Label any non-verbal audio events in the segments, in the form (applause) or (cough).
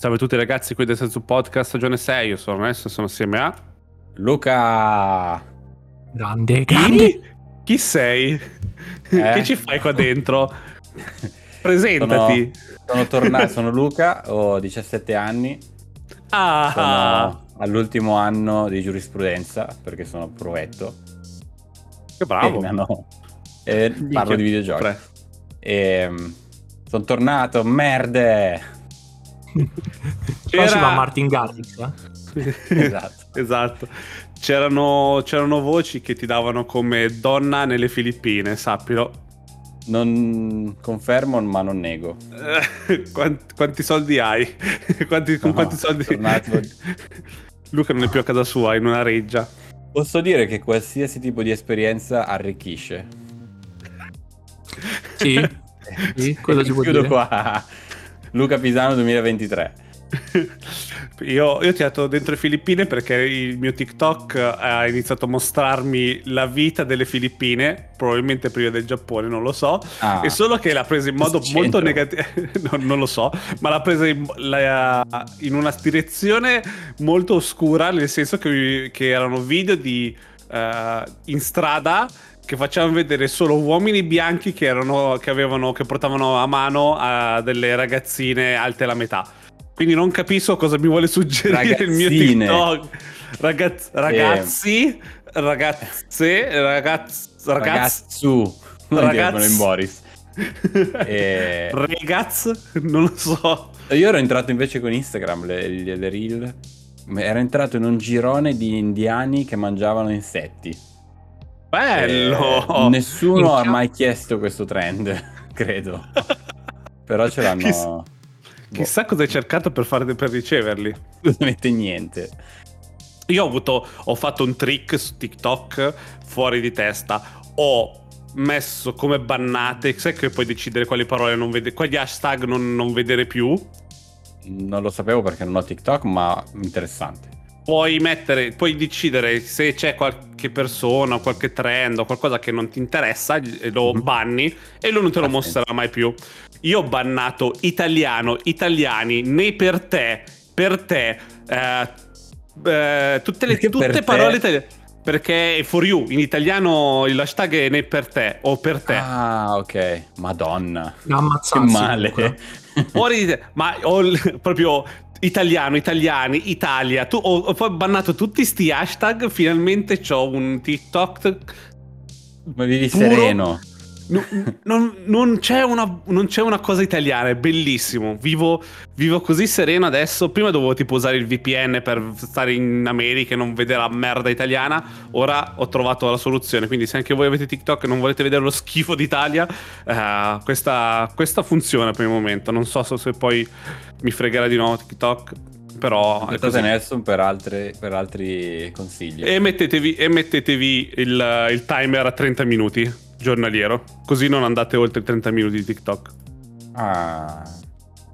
Salve a tutti ragazzi, qui del Senso Podcast stagione 6, io sono Ernesto, sono assieme a... Luca! Grande, grande. Chi, Chi sei? Eh? che ci fai qua dentro? (laughs) Presentati. Sono, sono tornato, sono Luca, ho 17 anni, Ah, sono all'ultimo anno di giurisprudenza perché sono provetto. che bravo. E mi hanno- e parlo di videogiochi. E, sono tornato, merde! Qua si va Martin Garrix, eh? (laughs) Esatto. esatto. C'erano, c'erano voci che ti davano come donna nelle Filippine, sappilo. Non confermo, ma non nego. (laughs) Quanti, quanti soldi hai? (laughs) Quanti- con No, quanti soldi? tornato- Luca non è più a casa sua, è in una reggia. Posso dire che qualsiasi tipo di esperienza arricchisce. Sì, sì, quello si può Chiudo dire. qua. Luca Pisano 2023. (laughs) Io, io ho tirato dentro le Filippine perché il mio TikTok ha iniziato a mostrarmi la vita delle Filippine, probabilmente prima del Giappone, non lo so. Ah. E solo che l'ha presa in modo molto negativo, (laughs) non lo so, ma l'ha presa in, la- in una direzione molto oscura, nel senso che, che erano video di eh, in strada che facevano vedere solo uomini bianchi che, erano, che, avevano, che portavano a mano a delle ragazzine alte la metà. Quindi non capisco cosa mi vuole suggerire il mio Ragazzine. TikTok. Ragazz- ragazzi, ragazze, ragazz, ragazz, Ragazzu. Come Ragazz- dicono in Boris. E- ragazz, non lo so. Io ero entrato invece con Instagram, le, le- le reel. Ero entrato in un girone di indiani che mangiavano insetti. Bello. Eh, nessuno ha mai chiesto questo trend, (laughs) credo. Però ce l'hanno... Chiss- boh, Chissà cosa hai cercato per, fare, per riceverli. assolutamente niente. Io ho avuto, ho fatto un trick su TikTok fuori di testa. Ho messo come bannate, sai che puoi decidere quali parole non vedere, quali hashtag non, non vedere più. Non lo sapevo perché non ho TikTok, ma interessante. Puoi mettere, puoi decidere se c'è qualche persona, qualche trend o qualcosa che non ti interessa, lo Mhm. banni e lui non te lo mostrerà mai più. Io ho bannato italiano, italiani, né per te, per te, eh, eh, tutte le tutte per te? parole italiane. Perché è for you, in italiano l'hashtag è né per te o per te. Ah, ok. Madonna. Da Che ammazzarsi. male. Fuori di te, ma ho (laughs) proprio italiano, italiani, Italia. Tu, ho, ho poi bannato tutti sti hashtag. Finalmente ho un TikTok. Ma vivi Puro? sereno. No- non, non c'è una, non c'è una cosa italiana, è bellissimo. Vivo, vivo così sereno adesso. Prima dovevo tipo usare il VPN per stare in America e non vedere la merda italiana. Ora ho trovato la soluzione. Quindi, se anche voi avete TikTok e non volete vedere lo schifo d'Italia, eh, questa, questa funziona per il momento. Non so se- poi mi fregherà di nuovo TikTok. Però Aspettate. Nelson per, altre- per altri consigli. E mettetevi, e mettetevi il, il timer a 30 minuti giornaliero. Così non andate oltre i 30 minuti di TikTok. Ah,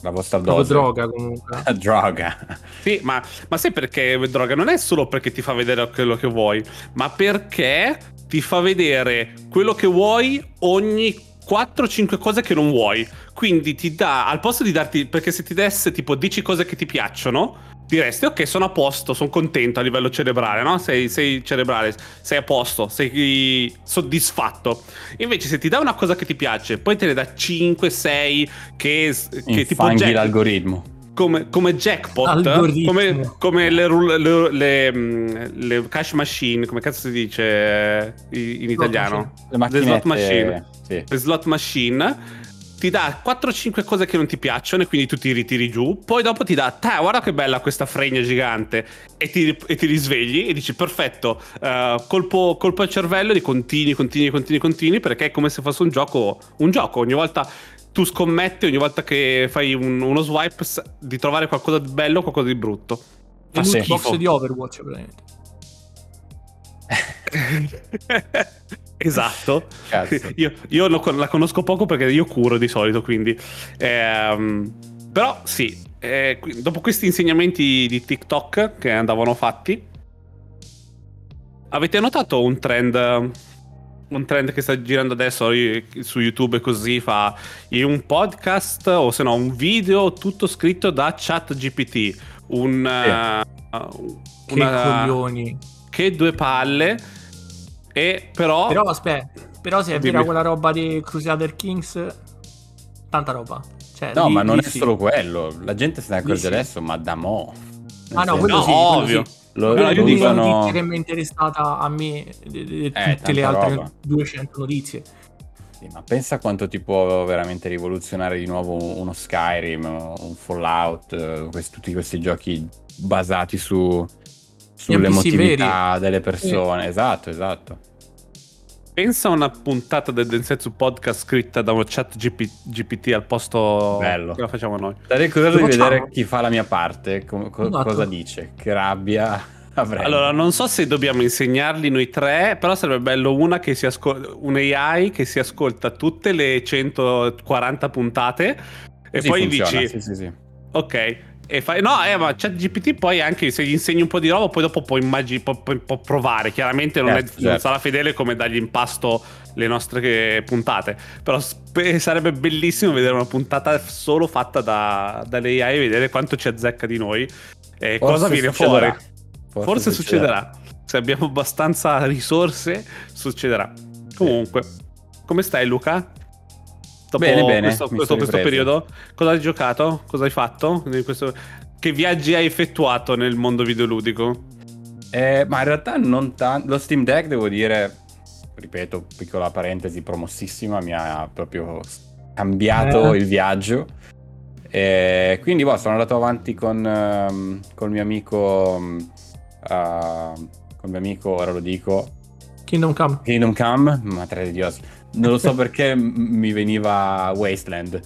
la vostra dose. droga comunque. La (laughs) droga. Sì, ma, ma sai perché droga? Non è solo perché ti fa vedere quello che vuoi, ma perché ti fa vedere quello che vuoi ogni 4-5 cose che non vuoi. Quindi ti dà, al posto di darti, perché se ti desse tipo 10 cose che ti piacciono, diresti ok, sono a posto, sono contento a livello cerebrale, no? Sei, sei cerebrale, sei a posto, sei soddisfatto. Invece se ti dà una cosa che ti piace, poi te ne dà 5-6 che, che tipo Jack- l'algoritmo. come, come jackpot, Algoritmo. come, come le, le, le, le cash machine, come cazzo si dice eh, in in italiano? Le Le slot machine. Sì. Le slot machine ti dà 4-5 cose che non ti piacciono e quindi tu ti ritiri giù. Poi dopo ti dà, "Te, guarda che bella questa fregna gigante. E ti, e ti risvegli e dici, perfetto, eh, colpo, colpo al cervello e continui, continui, continui, continui, perché è come se fosse un gioco. Un gioco. Ogni volta tu scommetti, ogni volta che fai un- uno swipe, di trovare qualcosa di bello o qualcosa di brutto. Sì. loot box di Overwatch praticamente. (laughs) (laughs) esatto. (laughs) Io, io lo la conosco poco perché io curo di solito, quindi... ehm, però sì, eh, dopo questi insegnamenti di TikTok che andavano fatti, avete notato un trend eh, un trend che sta girando adesso su YouTube così fa in un podcast o se no un video tutto scritto da chat GPT un sì. uh, che una, coglioni che due palle e però però aspetta però se è vera quella roba di Crusader Kings tanta roba cioè, no lì, ma non è sì. solo quello la gente se ne accorge sì. adesso ma da mo ah no quello sì, ovvio quello sì. Lo, no, io dico una notizia che mi è interessata a me di eh, tutte le altre roba. 200 notizie. Sì, ma pensa quanto ti può veramente rivoluzionare di nuovo uno Skyrim, un Fallout, questi, tutti questi giochi basati su, sull'emotività delle persone. Sì. Esatto, esatto. Pensa a una puntata del Densetsu podcast scritta da un chat GP, GPT al posto Bello. che la facciamo noi. Sarei curioso di vedere chi fa la mia parte, co- co- esatto. cosa dice, che rabbia (laughs) avrei. Allora, non so se dobbiamo insegnarli noi tre, però sarebbe bello una che si ascolta, un AI che si ascolta tutte le 140 puntate e Così poi funziona, dici... Sì, sì, sì. Ok, e fai, no, eh, ma ChatGPT poi anche se gli insegni un po' di roba, poi dopo può, immagini, può, può, può provare. Chiaramente non, certo, è, certo. non, sarà fedele come dargli in pasto le nostre puntate. Però sp- sarebbe bellissimo vedere una puntata solo fatta da, dalle e vedere quanto ci azzecca di noi e Forse cosa viene fuori. Forse, Forse succederà. succederà. Se abbiamo abbastanza risorse, succederà. Comunque, come stai, Luca? Dopo bene, bene. questo, questo, questo periodo? Cosa hai giocato? Cosa hai fatto? Questo... Che viaggi hai effettuato nel mondo videoludico? Eh, ma in realtà non tanto. Lo Steam Deck, devo dire, ripeto, piccola parentesi, promossissima, mi ha proprio cambiato eh. il viaggio. E quindi boh, sono andato avanti con, um, con il mio amico. Um, uh, con il mio amico, ora lo dico. Kingdom Come. Kingdom Come, madre di Dios non lo so perché mi veniva Wasteland.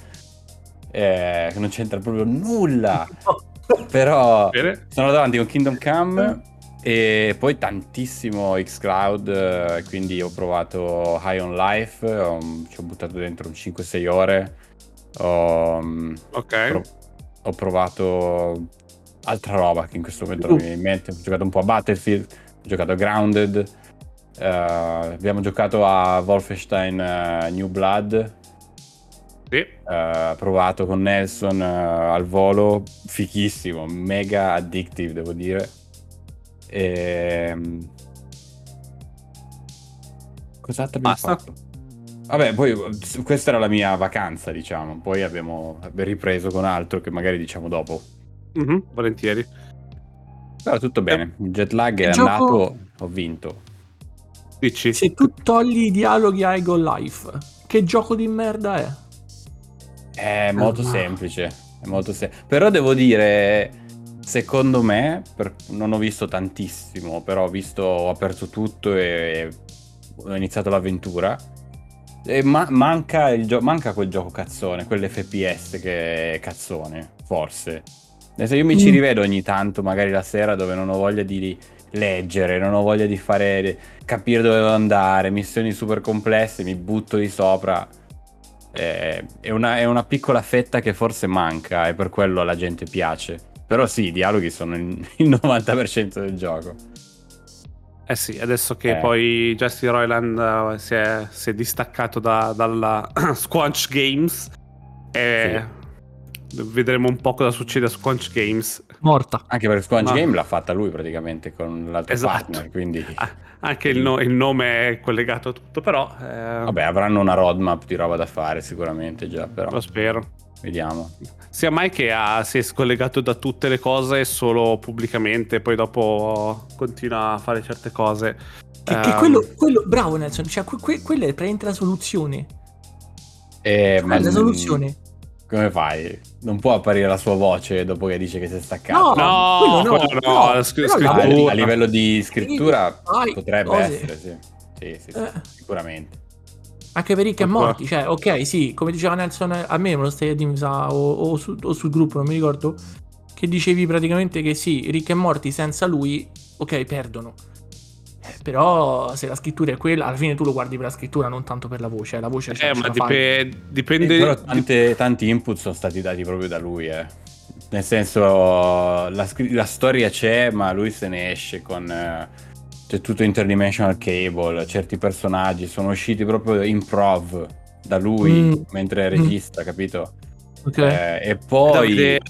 Eh, non c'entra proprio nulla. (laughs) Però Bene. sono davanti con Kingdom Come e poi tantissimo Xcloud, eh, quindi ho provato High on Life, ho, ci ho buttato dentro 5-6 ore. Ho, mm, ok. Pro- ho provato altra roba che in questo momento non mi viene in mente. Ho giocato un po' a Battlefield, ho giocato a Grounded. Uh, abbiamo giocato a Wolfenstein uh, New Blood. Sì. Uh, provato con Nelson al volo, fichissimo, mega addictive devo dire. E... Ehm, cos'altro abbiamo Basta. fatto? Vabbè, poi questa era la mia vacanza, diciamo. Poi abbiamo ripreso con altro che magari diciamo dopo. Mm-hmm, volentieri. Però tutto bene. Il jet lag è gioco... andato, ho vinto. Dici? Se tu togli i dialoghi a Ego Life, che gioco di merda è? È molto ah. semplice. È molto sem- Però devo dire, secondo me, per... non ho visto tantissimo, però ho visto, ho aperto tutto e ho iniziato l'avventura. E ma- manca, gio- manca, quel gioco cazzone, quell'FPS che è cazzone, forse. Adesso io mi mm. ci rivedo ogni tanto, magari la sera, dove non ho voglia di leggere, non ho voglia di fare capire dove devo andare, missioni super complesse, mi butto di sopra. Eh, è, una, è, una, piccola fetta che forse manca e per quello alla gente piace. Però sì, i dialoghi sono il, (laughs) il 90% del gioco. Eh sì, adesso che eh. poi Jesse Roiland uh, si, è, si, è, distaccato da, dalla (clears throat) Squanch Games, e sì. Vedremo un po' cosa succede a Squanch Games morta. Anche perché Squanch Game l'ha fatta lui praticamente con l'altro esatto. partner, quindi... Ah, anche il, no- il, nome è collegato a tutto, però... Eh... Vabbè, avranno una roadmap di roba da fare sicuramente già, però... Lo spero. Vediamo. Sia mai che ha, si è scollegato da tutte le cose solo pubblicamente, poi dopo continua a fare certe cose. Che, um... che quello, quello, bravo Nelson, cioè que, que, quella è praticamente la soluzione. Eh, ma... la soluzione come fai? Non può apparire la sua voce dopo che dice che si è staccato. No, no, no, no, no sc- a, a, livello di scrittura sì, potrebbe cose. essere, sì. Sì, sì, sì eh. sicuramente. Anche per Rick e Morti, cioè, ok, sì, come diceva Nelson, a me me lo stai a dire, o, o, su, o sul gruppo, non mi ricordo, che dicevi praticamente che sì, Rick e Morti senza lui, ok, perdono. Però se la scrittura è quella, alla fine tu lo guardi per la scrittura, non tanto per la voce. Eh, la voce eh, ma dip- dipende. Eh, però tante, tanti input sono stati dati proprio da lui, eh. Nel senso, la, la, storia c'è, ma lui se ne esce con, c'è tutto interdimensional cable, certi personaggi sono usciti proprio improv da lui Mm. mentre è regista, capito? Ok. Eh, e poi... Eh,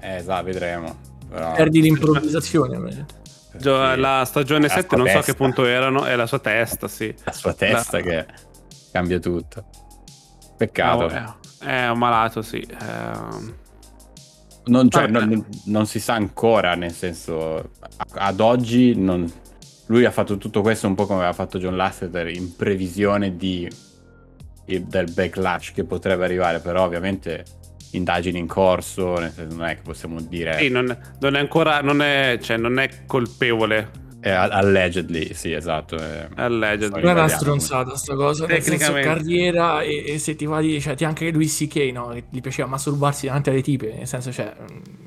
esatto, vedremo. Però- Perdi l'improvvisazione. Gio-. La stagione La 7 sua non so a testa. che punto erano, è la sua testa, sì. la sua testa La- che cambia tutto. Peccato. Ah, è, è un malato, sì. Ehm, Non, cioè, non- non si sa ancora, nel senso, ad oggi non- lui ha fatto tutto questo un po' come aveva fatto John Lasseter in previsione di- del backlash che potrebbe arrivare, però ovviamente indagini in corso, nel senso, non è che possiamo dire sì, non, non è ancora, non è, cioè, non è colpevole. eh, allegedly, sì, esatto. eh. Allegedly. Non è una stronzata sta cosa. Nel senso Tecnicamente. carriera e, e se ti va di. Cioè, ti anche lui CK, no? Che gli piaceva masturbarsi davanti alle tipe. Nel senso, cioè.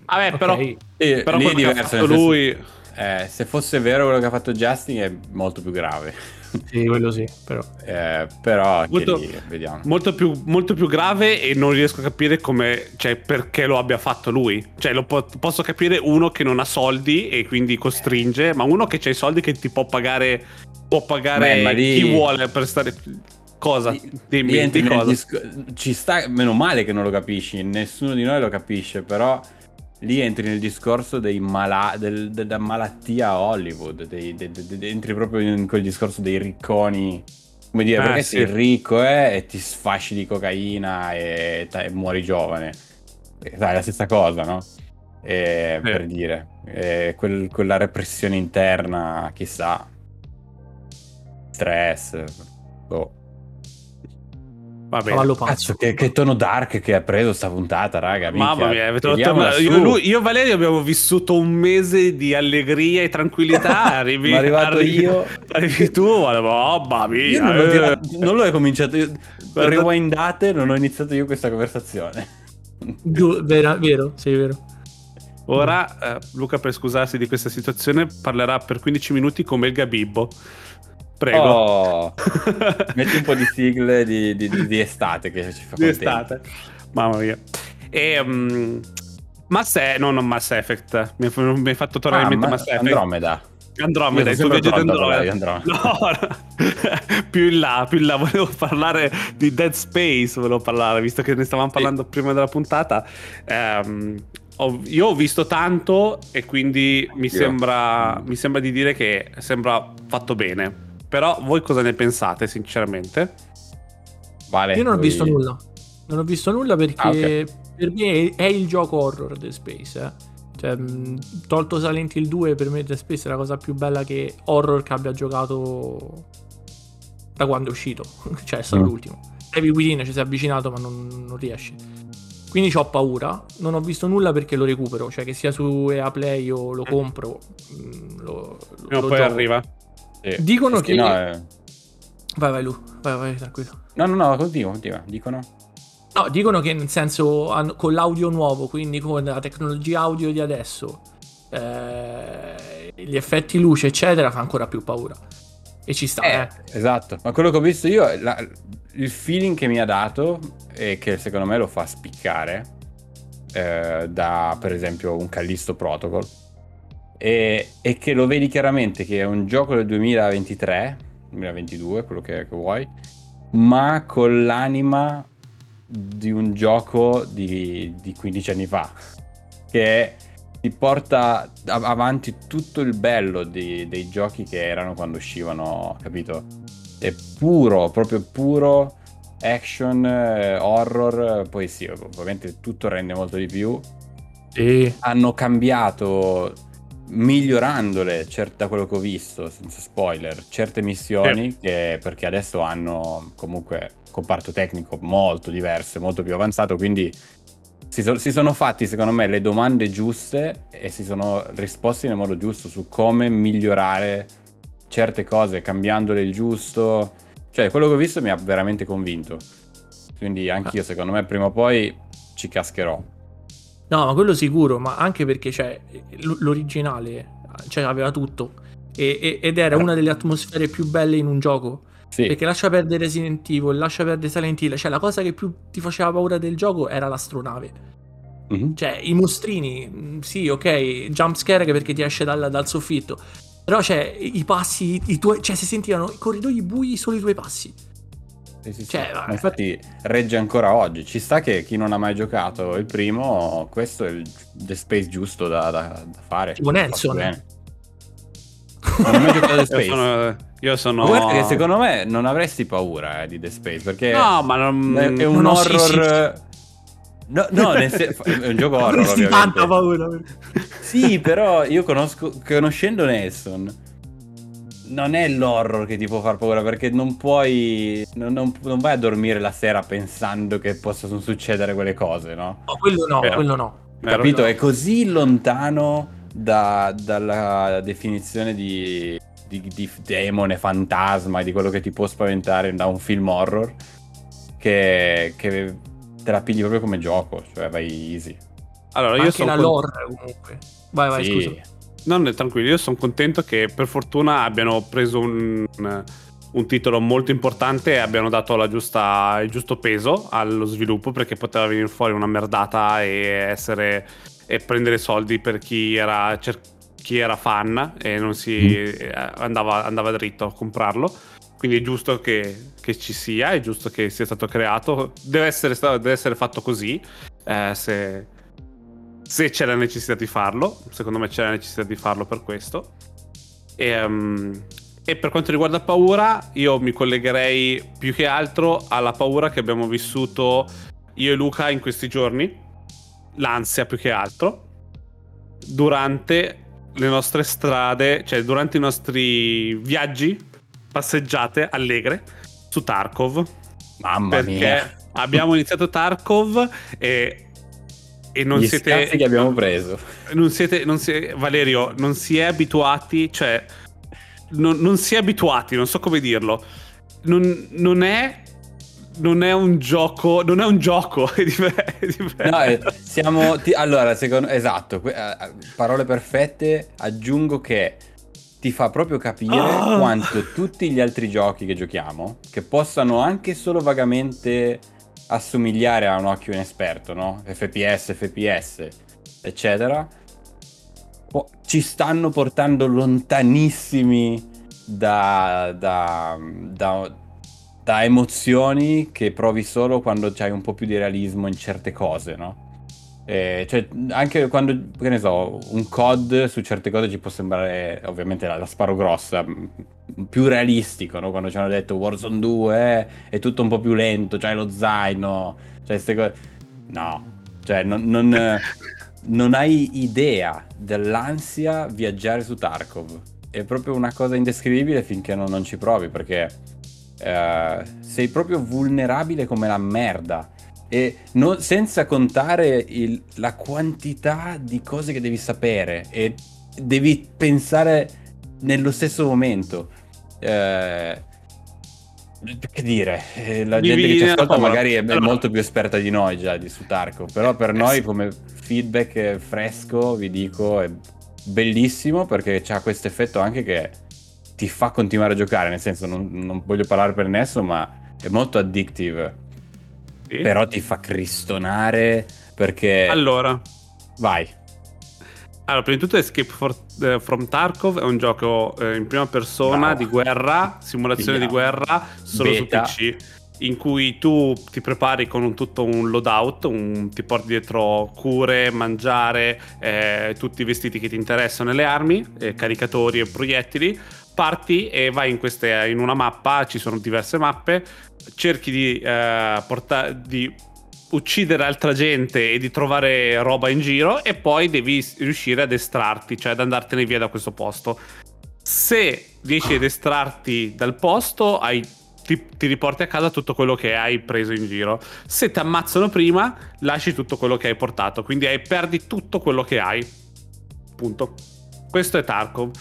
Vabbè, ok. però, Sì, però lì è diverso, nel senso- lui... eh, se fosse vero quello che ha fatto Justin è molto più grave. Sì, quello sì, però. Eh, però Molto- lì, vediamo. Molto più, molto più grave e non riesco a capire come, cioè, perché lo abbia fatto lui. Cioè, lo po- posso capire uno che non ha soldi e quindi costringe, ma uno che ha i soldi che ti può pagare, può pagare Beh, lì- chi vuole per stare... Cosa? Dimmi, di cosa? disco- ci sta, meno male che non lo capisci, nessuno di noi lo capisce, però lì entri nel discorso mala- del- della malattia a Hollywood, dei- de- de- de- entri proprio in quel discorso dei ricconi, come dire, Eh, perché sì. sei ricco eh, e ti sfasci di cocaina e, e muori giovane. Eh, Sai, è la stessa cosa, no? Eh, Sì. Per dire, Eh, quel- quella repressione interna, chissà, stress, boh. Va bene. Cavallo pazzo. Cazzo, che, che tono dark che ha preso sta puntata, raga. Mamma mia, ma io, lui- io e Valerio abbiamo vissuto un mese di allegria e tranquillità. (laughs) Arrivi, Sono arrivato arrivi- io. Arrivi tu, mamma mia. Io non, ho eh. tirato- non l'ho cominciato io. Rewindate, non ho iniziato io questa conversazione. (laughs) Vera- vero, sì, vero. Ora, eh, Luca, per scusarsi di questa situazione, parlerà per 15 minuti come il Gabibbo. Prego. Oh, (laughs) metti un po' di sigle di, di- di- di estate che ci fa di estate. Mamma mia. E, um, Mass E- no, non Mass Effect. Mi, mi hai fatto tornare Ah, in mente ma- Mass Effect. Andromeda. Andromeda, il tuo viaggio di Andromeda. di No, (laughs) più in là, più in là. Volevo parlare di Dead Space, volevo parlare, visto che ne stavamo parlando prima della puntata. Ehm, ho- io ho visto tanto e quindi mi sembra, mi sembra di dire che sembra fatto bene. Però voi cosa ne pensate, sinceramente? Vale, Io non ho visto nulla. Non ho visto nulla perché Ah, ok. per me è il gioco horror Dead Space. eh. Cioè, tolto Silent Hill 2, per me Dead Space è la cosa più bella che horror che abbia giocato da quando è uscito. (laughs) cioè, è stato Mm. l'ultimo. Heavy Within ci si è avvicinato, ma non, non riesce. Quindi ho paura. Non ho visto nulla perché lo recupero. Cioè, che sia su EA Play o lo compro. mh, Lo, lo, Prima o lo poi gioco. arriva. Sì. Dicono Sì, che- No, eh. Vai, vai, Lu. Vai, vai, tranquillo. no, no, no, continua, continua. Dicono. No, dicono che nel senso hanno- con l'audio nuovo, quindi con la tecnologia audio di adesso, eh, gli effetti luce, eccetera, fa ancora più paura. E ci sta, eh. Esatto, ma quello che ho visto io, la- il feeling che mi ha dato e che secondo me lo fa spiccare eh, da per esempio un Callisto Protocol e, e che lo vedi chiaramente che è un gioco del 2023, 2022, quello che, che vuoi, ma con l'anima di un gioco di, di 15 anni fa, che ti porta av- avanti tutto il bello di- dei giochi che erano quando uscivano, capito? È puro, proprio puro action, eh, horror, poi sì, ovviamente tutto rende molto di più. Sì. Hanno cambiato, migliorandole, certo, da quello che ho visto, senza spoiler, certe missioni, che- perché adesso hanno comunque un comparto tecnico molto diverso, molto più avanzato, quindi si, so- si sono fatti, secondo me, le domande giuste e si sono risposti nel modo giusto su come migliorare certe cose, cambiandole il giusto. Cioè, quello che ho visto mi ha veramente convinto. Quindi anch'io, secondo me, prima o poi ci cascherò. No, ma quello sicuro, ma anche perché cioè, l'originale cioè, aveva tutto. E- e- ed era una delle atmosfere più belle in un gioco. Sì, Perché lascia perdere Resident Evil, lascia perdere Silent Hill. Cioè, la cosa che più ti faceva paura del gioco era l'astronave. Mhm. Cioè, i mostrini, mh, sì, ok, jumpscare che perché ti esce dal, dal soffitto. Però c'è i passi, i tuoi, cioè si sentivano i corridoi bui solo i tuoi passi. Sì, sì, sì. Cioè, Ma vabbè. infatti regge ancora oggi. Ci sta che chi non ha mai giocato il primo, questo è il The Space giusto da, da- da fare. Tipo Nelson. Non ho mai giocato The (laughs) Io Space. sono... Io sono... Guarda che secondo me non avresti paura eh, di The Space perché No, ma non... è, un sì, horror. No, no, nel sen- (laughs) è un gioco horror Avresti tanta paura. Sì, però io conosco, conoscendo Nelson, non è l'horror che ti può far paura perché non puoi. Non, non- non vai a dormire la sera pensando che possano succedere quelle cose, no? No, quello no, Vero. quello no. Capito? È così lontano da- dalla definizione di, di, di demone, fantasma e di quello che ti può spaventare da un film horror che, che te la pigli proprio come gioco, cioè vai easy. Allora, io Anche sono la con- lore comunque. Vai, vai, Sì. scusa. Non tranquillo, io sono contento che per fortuna abbiano preso un, un titolo molto importante e abbiano dato la giusta- il giusto peso allo sviluppo perché poteva venire fuori una merdata e essere e prendere soldi per chi era, cer- chi era fan e non si eh, andava, andava dritto a comprarlo. Quindi è giusto che, che ci sia, è giusto che sia stato creato. Deve essere, deve essere fatto così. eh, se, se c'è la necessità di farlo, secondo me c'è la necessità di farlo per questo. E, ehm, e per quanto riguarda paura, io mi collegherei più che altro alla paura che abbiamo vissuto io e Luca in questi giorni, l'ansia più che altro, durante le nostre strade, cioè durante i nostri viaggi, passeggiate allegre su Tarkov Mamma perché mia. abbiamo iniziato Tarkov e, e non Gli siete che abbiamo preso. non siete non si- Valerio non si è abituati cioè non, non si è abituati non so come dirlo non, non è non è un gioco non è un gioco (laughs) è diver- è diver- No, eh, siamo. ti- allora, secondo. Esatto, eh, parole perfette. Aggiungo che ti fa proprio capire Ah. quanto tutti gli altri giochi che giochiamo, che possano anche solo vagamente assomigliare a un occhio inesperto, no? FPS, FPS, eccetera, ci stanno portando lontanissimi da, da, da, da emozioni che provi solo quando c'hai un po' più di realismo in certe cose, no? Eh, cioè, anche quando, che ne so, un COD su certe cose ci può sembrare, ovviamente la, la sparo grossa, più realistico, no? Quando ci hanno detto Warzone 2 eh, è tutto un po' più lento, c'hai lo zaino, cioè queste cose... No, cioè non, non, eh, (laughs) non hai idea dell'ansia viaggiare su Tarkov. È proprio una cosa indescrivibile finché non, non ci provi, perché eh, sei proprio vulnerabile come la merda. E non- senza contare il- la quantità di cose che devi sapere e devi pensare nello stesso momento. Eh, che dire, eh, la gente che ci ascolta magari è Allora- molto più esperta di noi già di su Tarkov, però per noi come feedback eh, fresco vi dico è bellissimo perché c'ha questo effetto anche che ti fa continuare a giocare, nel senso non, non voglio parlare per Nesso, ma è molto addictive, Sì. però ti fa cristonare perché... allora Vai. Allora, prima di tutto Escape for- eh, from Tarkov è un gioco eh, in prima persona Bravo. di guerra, simulazione di Figliamo. guerra, solo Beta. su PC, in cui tu ti prepari con un, tutto un loadout, un- ti porti dietro cure, mangiare, eh, tutti i vestiti che ti interessano e le armi, caricatori e proiettili, parti e vai in, queste, in una mappa, ci sono diverse mappe, cerchi di, eh, porta- di uccidere altra gente e di trovare roba in giro e poi devi riuscire ad estrarti, cioè ad andartene via da questo posto. Se riesci ad estrarti dal posto, hai- ti, ti riporti a casa tutto quello che hai preso in giro. Se ti ammazzano prima, lasci tutto quello che hai portato, quindi hai- perdi tutto quello che hai. Punto. Questo è Tarkov.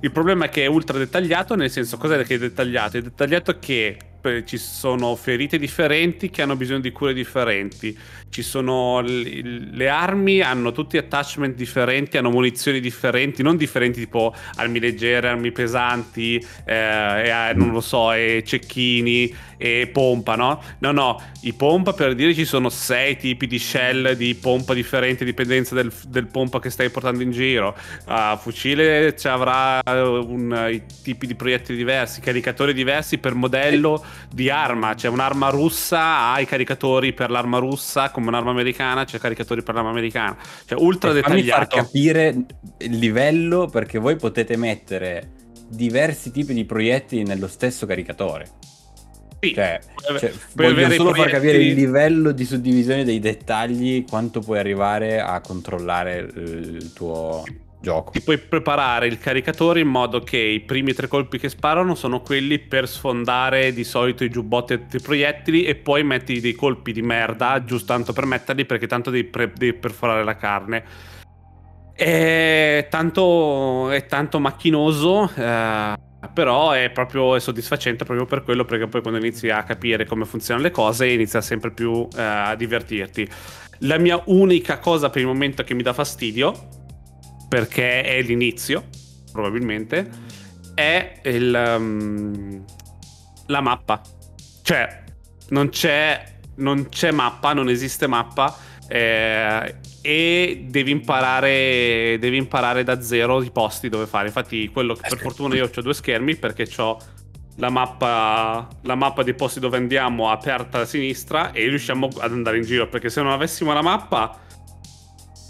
Il problema è che è ultra dettagliato, nel senso, cos'è che è dettagliato? È dettagliato che eh, ci sono ferite differenti che hanno bisogno di cure differenti. Ci sono le armi, hanno tutti attachment differenti, hanno munizioni differenti, non differenti tipo armi leggere, armi pesanti, eh, eh, non lo so, e cecchini e pompa, no? No, no, i pompa per dire ci sono sei tipi di shell di pompa differenti dipendenza del, del pompa che stai portando in giro. Uh, fucile ci avrà un, i tipi di proiettili diversi, caricatori diversi per modello di arma. C'è un'arma russa, ha i caricatori per l'arma russa, come un'arma americana, c'è caricatori per l'arma americana. Cioè, ultra e dettagliato. far capire il livello perché voi potete mettere diversi tipi di proiettili nello stesso caricatore. Sì, cioè, cioè voglio solo far capire il livello di suddivisione dei dettagli, quanto puoi arrivare a controllare il tuo gioco. Ti puoi preparare il caricatore in modo che i primi tre colpi che sparano sono quelli per sfondare di solito i giubbotti e i proiettili e poi metti dei colpi di merda giusto tanto per metterli perché tanto devi, pre- devi perforare la carne. È tanto, è tanto macchinoso. Eh però è proprio è soddisfacente proprio per quello perché poi quando inizi a capire come funzionano le cose inizia sempre più eh, a divertirti. La mia unica cosa per il momento che mi dà fastidio perché è l'inizio probabilmente è il, um, la mappa. Cioè non c'è non c'è mappa non esiste mappa eh, e devi imparare, devi imparare da zero i posti dove fare. Infatti, quello che per fortuna io ho due schermi perché ho la mappa, la mappa dei posti dove andiamo aperta a sinistra e riusciamo ad andare in giro. Perché se non avessimo la mappa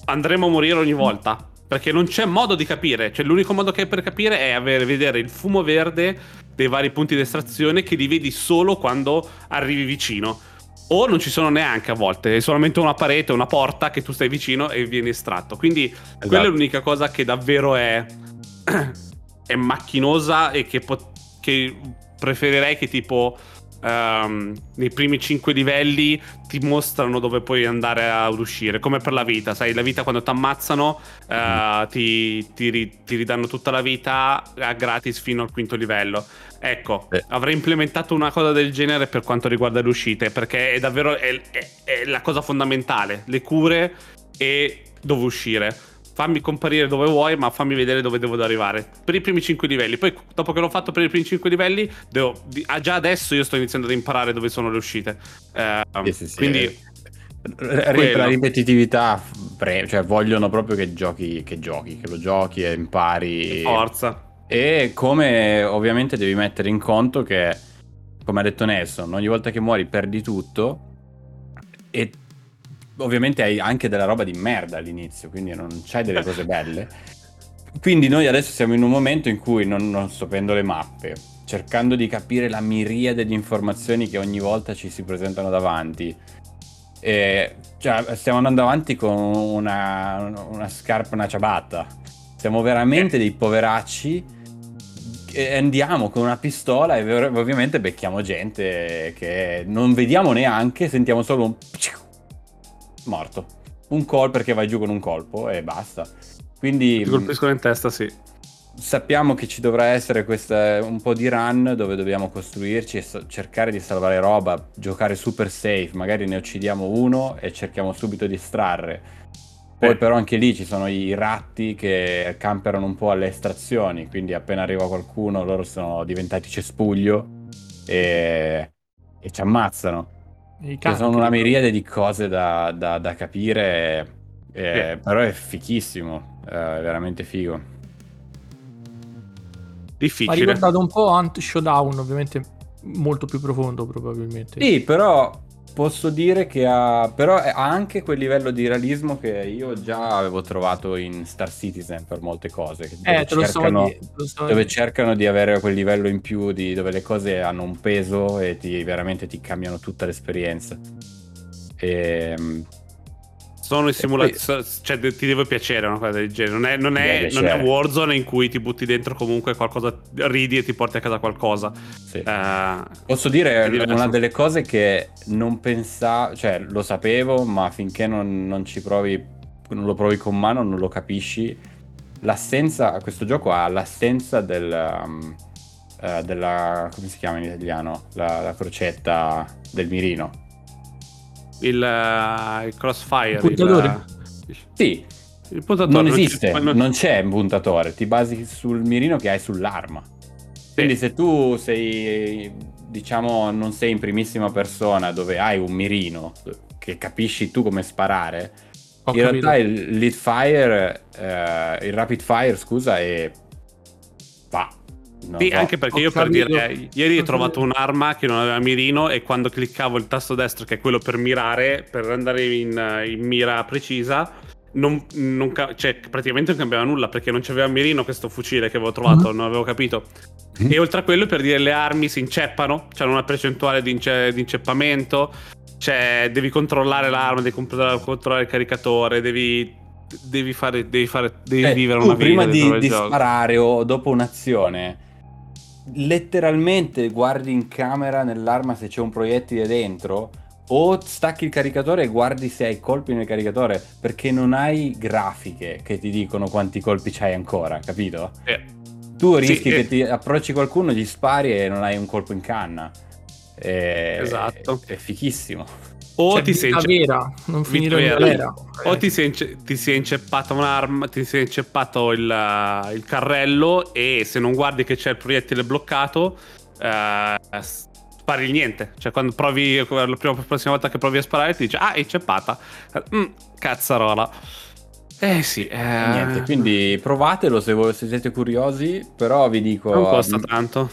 andremo a morire ogni volta. Perché non c'è modo di capire. Cioè, l'unico modo che hai per capire è avere, vedere il fumo verde dei vari punti di estrazione che li vedi solo quando arrivi vicino o non ci sono neanche a volte, è solamente una parete, una porta che tu stai vicino e vieni estratto. Quindi esatto. quella è l'unica cosa che davvero è, (clears throat) è macchinosa e che, po- che preferirei che tipo um, nei primi 5 livelli ti mostrano dove puoi andare ad uscire, come per la vita, sai, la vita quando ti ammazzano uh, mm. ti, ti, ti, ridanno tutta la vita a gratis fino al quinto livello. Ecco, eh. avrei implementato una cosa del genere per quanto riguarda le uscite, perché è davvero è, è, è la cosa fondamentale, le cure e dove uscire fammi comparire dove vuoi, ma fammi vedere dove devo arrivare. Per i primi 5 livelli. Poi, dopo che l'ho fatto per i primi 5 livelli, devo, ah, già adesso io sto iniziando ad imparare dove sono le uscite. Uh, sì, sì, sì. Quindi. Per la ripetitività, pre- cioè vogliono proprio che giochi, che giochi, che lo giochi e impari. Forza. E come ovviamente devi mettere in conto che, come ha detto Nelson, ogni volta che muori perdi tutto e ovviamente hai anche della roba di merda all'inizio, quindi non c'hai delle cose belle. Quindi noi adesso siamo in un momento in cui non, non sto prendendo le mappe, cercando di capire la miriade di informazioni che ogni volta ci si presentano davanti. E, cioè, stiamo andando avanti con una, una scarpa, una ciabatta. Siamo veramente dei poveracci andiamo con una pistola e ovviamente becchiamo gente che non vediamo neanche, sentiamo solo un morto. Un call perché vai giù con un colpo e basta. Quindi... Ti colpiscono in testa, sì. Sappiamo che ci dovrà essere questa, un po' di run dove dobbiamo costruirci e so- cercare di salvare roba, giocare super safe, magari ne uccidiamo uno e cerchiamo subito di estrarre. Poi eh. però anche lì ci sono i ratti che camperano un po' alle estrazioni, quindi appena arriva qualcuno loro sono diventati cespuglio e, e ci ammazzano. Ci sono una miriade di cose da, da, da capire, eh, però è fichissimo, è veramente figo. Difficile. Ha ricordato un po' Ant Showdown, ovviamente molto più profondo probabilmente. Sì, però posso dire che ha, però ha anche quel livello di realismo che io già avevo trovato in Star Citizen per molte cose. Eh, dove, cercano, so dove cercano, di avere quel livello in più, di, dove le cose hanno un peso e ti, veramente ti cambiano tutta l'esperienza. E, ehm, sono in simulazione, cioè ti deve piacere una cosa del genere. Non è, non, è, non è, Warzone in cui ti butti dentro comunque qualcosa, ridi e ti porti a casa qualcosa. Sì. Uh, Posso dire una delle cose che non pensavo, cioè lo sapevo, ma finché non, non ci provi, non lo provi con mano, non lo capisci. L'assenza, questo gioco ha l'assenza del. Um, uh, della. come si chiama in italiano? La, la crocetta del mirino il, uh, il crossfire. Il puntatore? Il, sì. Il puntatore non esiste, non c'è, non c'è un puntatore, ti basi sul mirino che hai sull'arma. Quindi se tu sei, diciamo, non sei in primissima persona dove hai un mirino che capisci tu come sparare, Ho in capito. realtà il lead fire, eh, il rapid fire, scusa, è... Non Sì, so. anche perché Ho io per dire, ieri ho trovato un'arma che non aveva mirino e quando cliccavo il tasto destro, che è quello per mirare, per andare in, in mira precisa, non, non cioè, praticamente non cambiava nulla perché non c'aveva mirino questo fucile che avevo trovato, Mhm. non avevo capito. Mm. E oltre a quello, per dire, le armi si inceppano, c'hanno una percentuale di, ince- di inceppamento, cioè devi controllare l'arma, devi controllare, controllare il caricatore, devi... Devi fare, devi fare, devi Eh, vivere una vita prima di, di sparare o dopo un'azione, letteralmente guardi in camera nell'arma se c'è un proiettile dentro o stacchi il caricatore e guardi se hai colpi nel caricatore perché non hai grafiche che ti dicono quanti colpi c'hai ancora, capito? Eh, Tu Sì, rischi eh. che ti approcci qualcuno, gli spari e non hai un colpo in canna. E- Esatto. È fichissimo. O Cioè, ti sei vera, non finire in vera. galera. O ti sei, ince- ti sei inceppata un'arma, ti sei inceppato il, uh, il carrello e se non guardi che c'è il proiettile bloccato, eh, spari il niente. Cioè quando provi, la prima, la prossima volta che provi a sparare ti dice ah è inceppata. Mm, cazzarola. Eh sì, eh, Niente, quindi provatelo se, voi- se siete curiosi, però vi dico... non costa mm, tanto.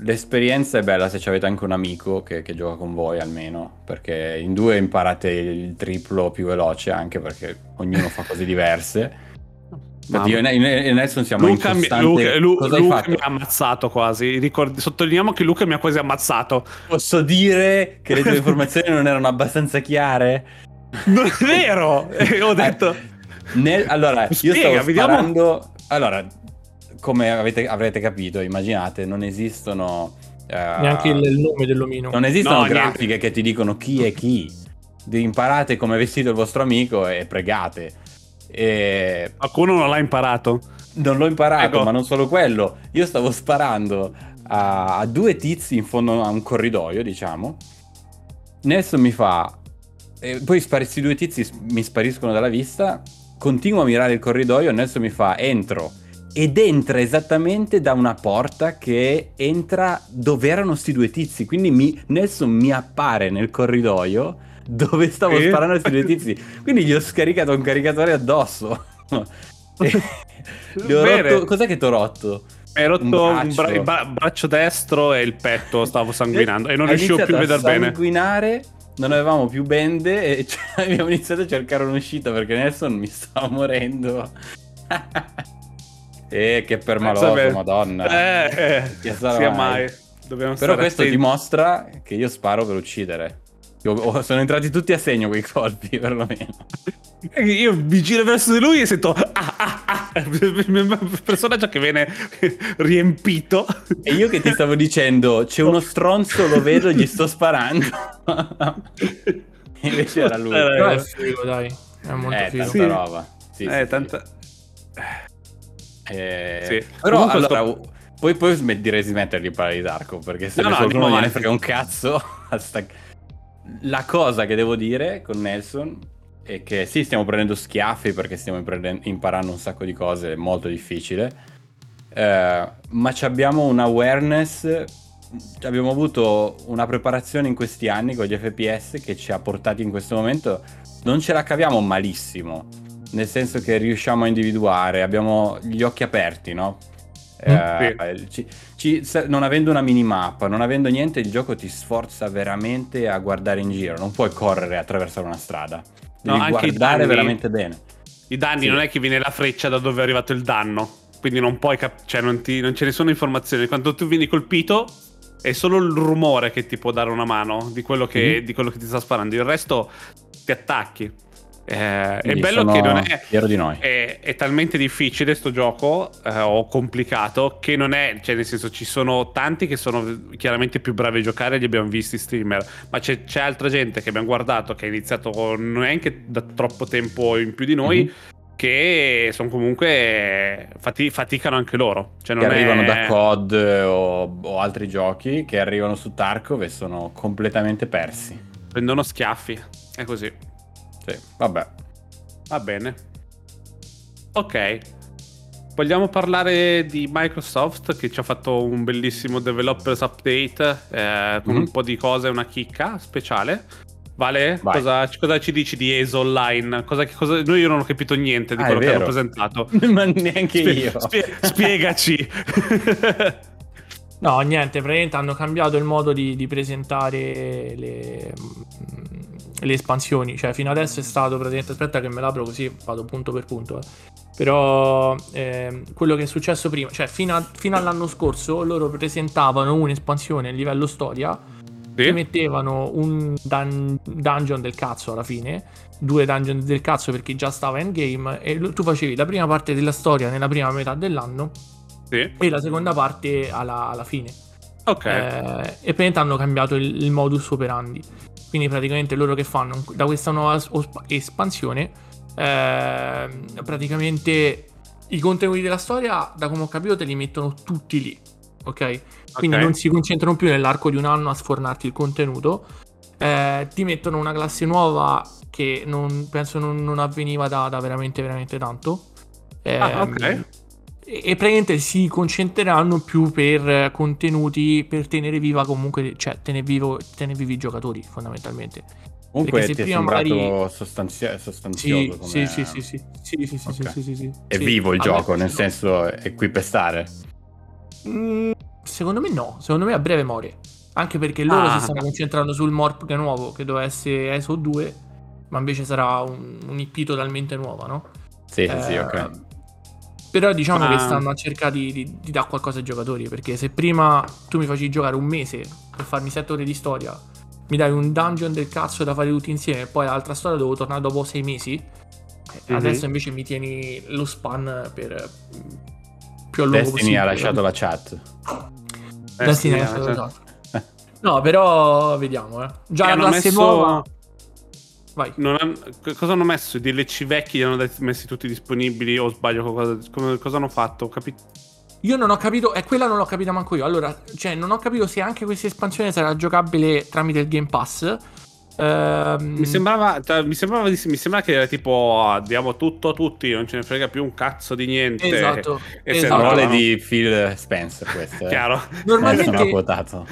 L'esperienza è bella se avete anche un amico che, che gioca con voi almeno, perché in due imparate il triplo più veloce anche perché ognuno fa cose diverse. (laughs) Infatti io e Nelson siamo Luca, in costante... Luca- Lu- Luca mi ha ammazzato quasi. Ricordi- sottolineiamo che Luca mi ha quasi ammazzato. Posso dire che le tue (laughs) informazioni non erano abbastanza chiare? Non è vero! (laughs) E ho detto. Nel- allora, io Spiega, stavo vediamo. sparando... Allora, come avete- avrete capito, immaginate, non esistono... eh, Neanche il, il nome dell'omino. Non esistono No, niente. grafiche che ti dicono chi è chi. Imparate come è vestito il vostro amico e pregate. E Qualcuno non l'ha imparato. non l'ho imparato, Ecco. ma non solo quello. Io stavo sparando a, a due tizi in fondo a un corridoio, diciamo. Nelson mi fa. E poi questi due tizi mi spariscono dalla vista. Continuo a mirare il corridoio. Nelson mi fa: Entro. Ed entra esattamente da una porta che entra dove erano sti due tizi. Quindi mi- Nelson mi appare nel corridoio dove stavo Eh? sparando a questi due tizi. Quindi gli ho scaricato un caricatore addosso. (laughs) Rotto- Cos'è che ti ho rotto? Hai rotto Un braccio. bra- il bra- braccio destro e il petto stavo sanguinando e non riuscivo più a vedere bene. sanguinare, non avevamo più bende e cioè, (laughs) abbiamo iniziato a cercare un'uscita perché Nelson mi stava morendo. (laughs) e che permaloso, Sapete. madonna. Eh, eh, Che sarà sia mai? mai. Dobbiamo Però stare questo attenti. dimostra che io sparo per uccidere. Io- oh, sono entrati tutti a segno quei colpi, (laughs) perlomeno. Io mi giro verso di lui e sento ah ah ah il (laughs) personaggio che viene (laughs) riempito. E io che ti stavo dicendo, c'è uno stronzo, lo vedo, gli sto sparando. E Invece era lui. Eh, Però è figo, dai. È molto Eh, figo. tanta Sì. roba. Sì, eh, sì, tanta... Eh, Sì. Però Comunque allora, sto- poi, poi smet- direi di smettere di parlare di Darko perché se No, no, andiamo gliene frega un cazzo. (laughs) La cosa che devo dire con Nelson è che sì, stiamo prendendo schiaffi perché stiamo imparando un sacco di cose, è molto difficile. eh, ma abbiamo un awareness. Abbiamo avuto una preparazione in questi anni con gli FPS che ci ha portati in questo momento. Non ce la caviamo malissimo nel senso che riusciamo a individuare, abbiamo gli occhi aperti, no? Eh, ci- ci- se- non avendo una minimappa, non avendo niente, il gioco ti sforza veramente a guardare in giro. Non puoi correre attraversare una strada. No, Devi anche i guardare danni- veramente bene. I danni Sì. non è che viene la freccia da dove è arrivato il danno. Quindi non puoi cap- cioè non, ti- non ce ne sono informazioni. Quando tu vieni colpito è solo il rumore che ti può dare una mano di quello che, Mhm. di quello che ti sta sparando. Il resto ti attacchi. Eh, è bello che non è, fiero di noi. è, è talmente difficile sto gioco eh, o complicato che non è, cioè nel senso ci sono tanti che sono chiaramente più bravi a giocare, li abbiamo visti streamer, ma c'è, c'è altra gente che abbiamo guardato che ha iniziato neanche da troppo tempo in più di noi. Mhm. Che sono comunque fati- faticano anche loro. Cioè Che non arrivano è... da COD o, o altri giochi che arrivano su Tarkov e sono completamente persi. Prendono schiaffi. È così. Sì, vabbè. Va bene. Ok. vogliamo parlare di Microsoft che ci ha fatto un bellissimo developers update eh, con Mhm. un po' di cose, una chicca speciale. Vale, cosa, cosa ci dici di ESO Online? Cosa, cosa- noi io non ho capito niente di Ah, quello che hanno presentato. (laughs) Ma neanche Spie- io. spie- spiegaci. (laughs) No, niente, praticamente hanno cambiato il modo di, di presentare le, le espansioni. Cioè, fino adesso è stato praticamente. Aspetta, che me l'apro così vado punto per punto. eh. Però ehm, quello che è successo prima, cioè, fino, a- fino all'anno scorso, loro presentavano un'espansione a livello storia. Sì? mettevano un dun- dungeon del cazzo alla fine. Due dungeon del cazzo perché già stava in game. E tu facevi la prima parte della storia nella prima metà dell'anno Sì. e la seconda parte alla, alla fine. Ok. Eh, e praticamente hanno cambiato il, il modus operandi. Quindi praticamente loro che fanno da questa nuova espansione, ehm, praticamente i contenuti della storia, da come ho capito, te li mettono tutti lì. Ok? Quindi Ok. non si concentrano più nell'arco di un anno a sfornarti il contenuto. Eh, ti mettono una classe nuova che non, penso non, non avveniva da, da veramente, veramente tanto. Ah, Ehm, ok. E, praticamente si concentreranno più per eh, contenuti per tenere viva comunque, cioè tenere, vivo, tenere vivi i giocatori fondamentalmente. Comunque ti è sembrato magari- sostanzia- sostanzioso. Sì, come- sì, sì, sì, sì, sì, sì, sì, Ok. sì, sì, sì. È vivo il gioco, nel senso è qui per stare. Mm, secondo me no, secondo me a breve muore. Anche perché loro Ah. si stanno concentrando sul Morp che è nuovo, che doveva essere ESO 2, ma invece sarà un, un IP totalmente nuova, no? Sì, sì, sì, Eh, ok. Però diciamo Ma- che stanno a cercare di, di- di dare qualcosa ai giocatori. Perché se prima tu mi facevi giocare un mese per farmi 7 ore di storia, mi dai un dungeon del cazzo da fare tutti insieme, e poi l'altra storia devo tornare dopo 6 mesi. Mhm. Adesso invece mi tieni lo span per mm, più a lungo Destiny possibile. ha lasciato la chat. Destiny Eh, ha lasciato la chat. No, però vediamo, eh. Già la classe messo- nuova. Vai. Non hanno- cosa hanno messo? I DLC vecchi li hanno messi tutti disponibili o sbaglio qualcosa? Come- cosa hanno fatto? Ho capito? Io non ho capito, e quella non l'ho capita manco io. Allora, cioè, non ho capito se anche questa espansione sarà giocabile tramite il Game Pass. Ehm, Mi sembrava, cioè, mi sembrava, di- mi sembra che era tipo ah, diamo tutto a tutti, non ce ne frega più un cazzo di niente. Esatto. E se esatto. Parole no. di Phil Spencer queste. eh. Chiaro. Normalmente- sono quotato.